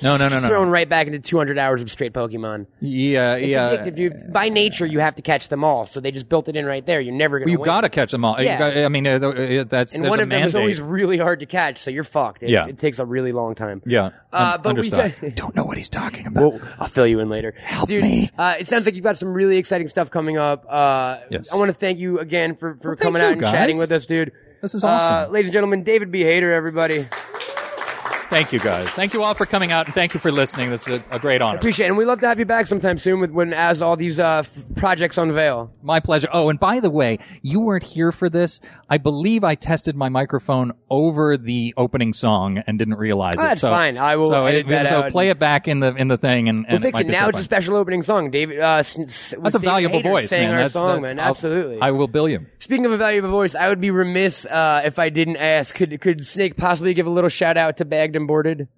No, no, no, no. Thrown right back into 200 hours of straight Pokemon. Yeah, It's yeah. addictive. You, by nature, you have to catch them all. So they just built it in right there. You're never gonna. Well, you win. got to catch them all. Yeah. got- I mean, uh, uh, that's And one of them is always really hard to catch. So you're fucked. It's, Yeah. It takes a really long time. Yeah, Uh, but we- Don't know what he's talking about. Well, I'll fill you in later. Help Dude, me. Uh, it sounds like you've got some really exciting stuff coming up. Uh, Yes. I want to thank you again for, for Well, coming out and guys. chatting with us, dude. This is Uh, awesome. ladies and gentlemen, David B. Hayter, everybody. Thank you, guys. Thank you all for coming out, and thank you for listening. This is a, a great honor. Appreciate it. And we'd love to have you back sometime soon with, when as all these uh, f- projects unveil. My pleasure. Oh, and by the way, you weren't here for this. I believe I tested my microphone over the opening song and didn't realize Oh, it. that's so, fine. I will So, edit it- so out. play it back in the in the thing, and, We'll fix might it. Now it's a special opening song. David, uh, s- s- That's a David valuable voice, man. our That's, song, that's- man. I'll- Absolutely. I will bill you. Speaking of a valuable voice, I would be remiss uh, if I didn't ask. Could could Snake possibly give a little shout out to Bagged and Boarded?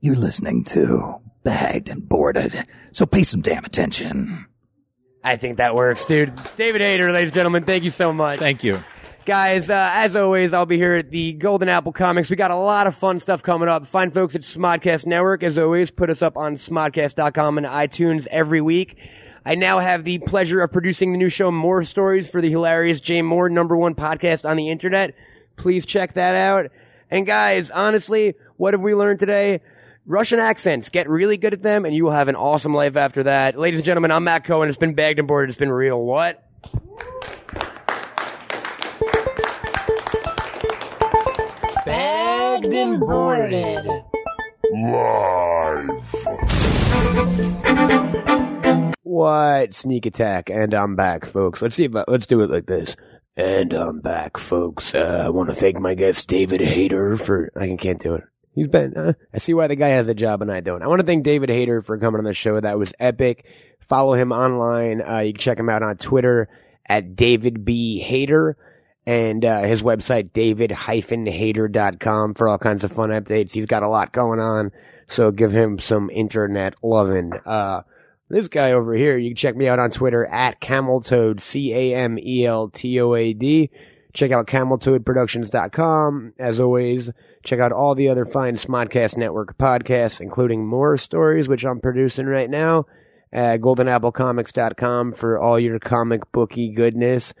You're listening to Bagged and Boarded, so pay some damn attention. I think that works, dude. David Hayter, ladies and gentlemen, thank you so much. Thank you. Guys, uh, as always, I'll be here at the Golden Apple Comics. We got a lot of fun stuff coming up. Find folks at Smodcast Network. As always, put us up on smodcast.com and iTunes every week. I now have the pleasure of producing the new show Mohr Stories for the hilarious Jay Mohr number one podcast on the internet. Please check that out. And guys, honestly, what have we learned today? Russian accents. Get really good at them and you will have an awesome life after that. Ladies and gentlemen, I'm Matt Cohen. It's been bagged and boarded. It's been real. What? Bagged and boarded. Live. What sneak attack? And I'm back, folks. Let's see if I, let's do it like this. And I'm back, folks. Uh, I want to thank my guest David Hayter for. I can't do it. He's been. Uh, I see why the guy has a job and I don't. I want to thank David Hayter for coming on the show. That was epic. Follow him online. Uh, you can check him out on Twitter at David B Hayter and uh, his website david-hayter.com for all kinds of fun updates. He's got a lot going on, so give him some internet loving. Uh, this guy over here, you can check me out on Twitter at Cameltoad, C-A-M-E-L-T-O-A-D. Check out cameltoadproductions.com. As always, check out all the other fine Smodcast Network podcasts, including Mohr Stories, which I'm producing right now at goldenapplecomics.com for all your comic booky goodness.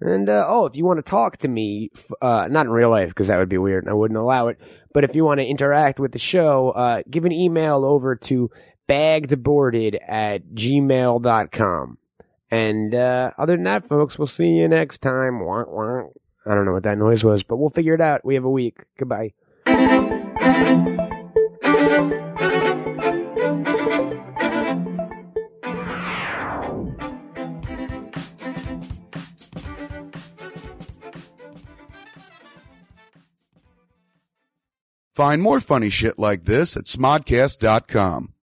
And, uh, oh, if you want to talk to me, uh, not in real life, because that would be weird and I wouldn't allow it, but if you want to interact with the show, uh, give an email over to baggedboarded at gmail.com. And, uh, other than that, folks, we'll see you next time. Wonk, wonk. I don't know what that noise was, but we'll figure it out. We have a week. Goodbye. Find more funny shit like this at smodcast.com.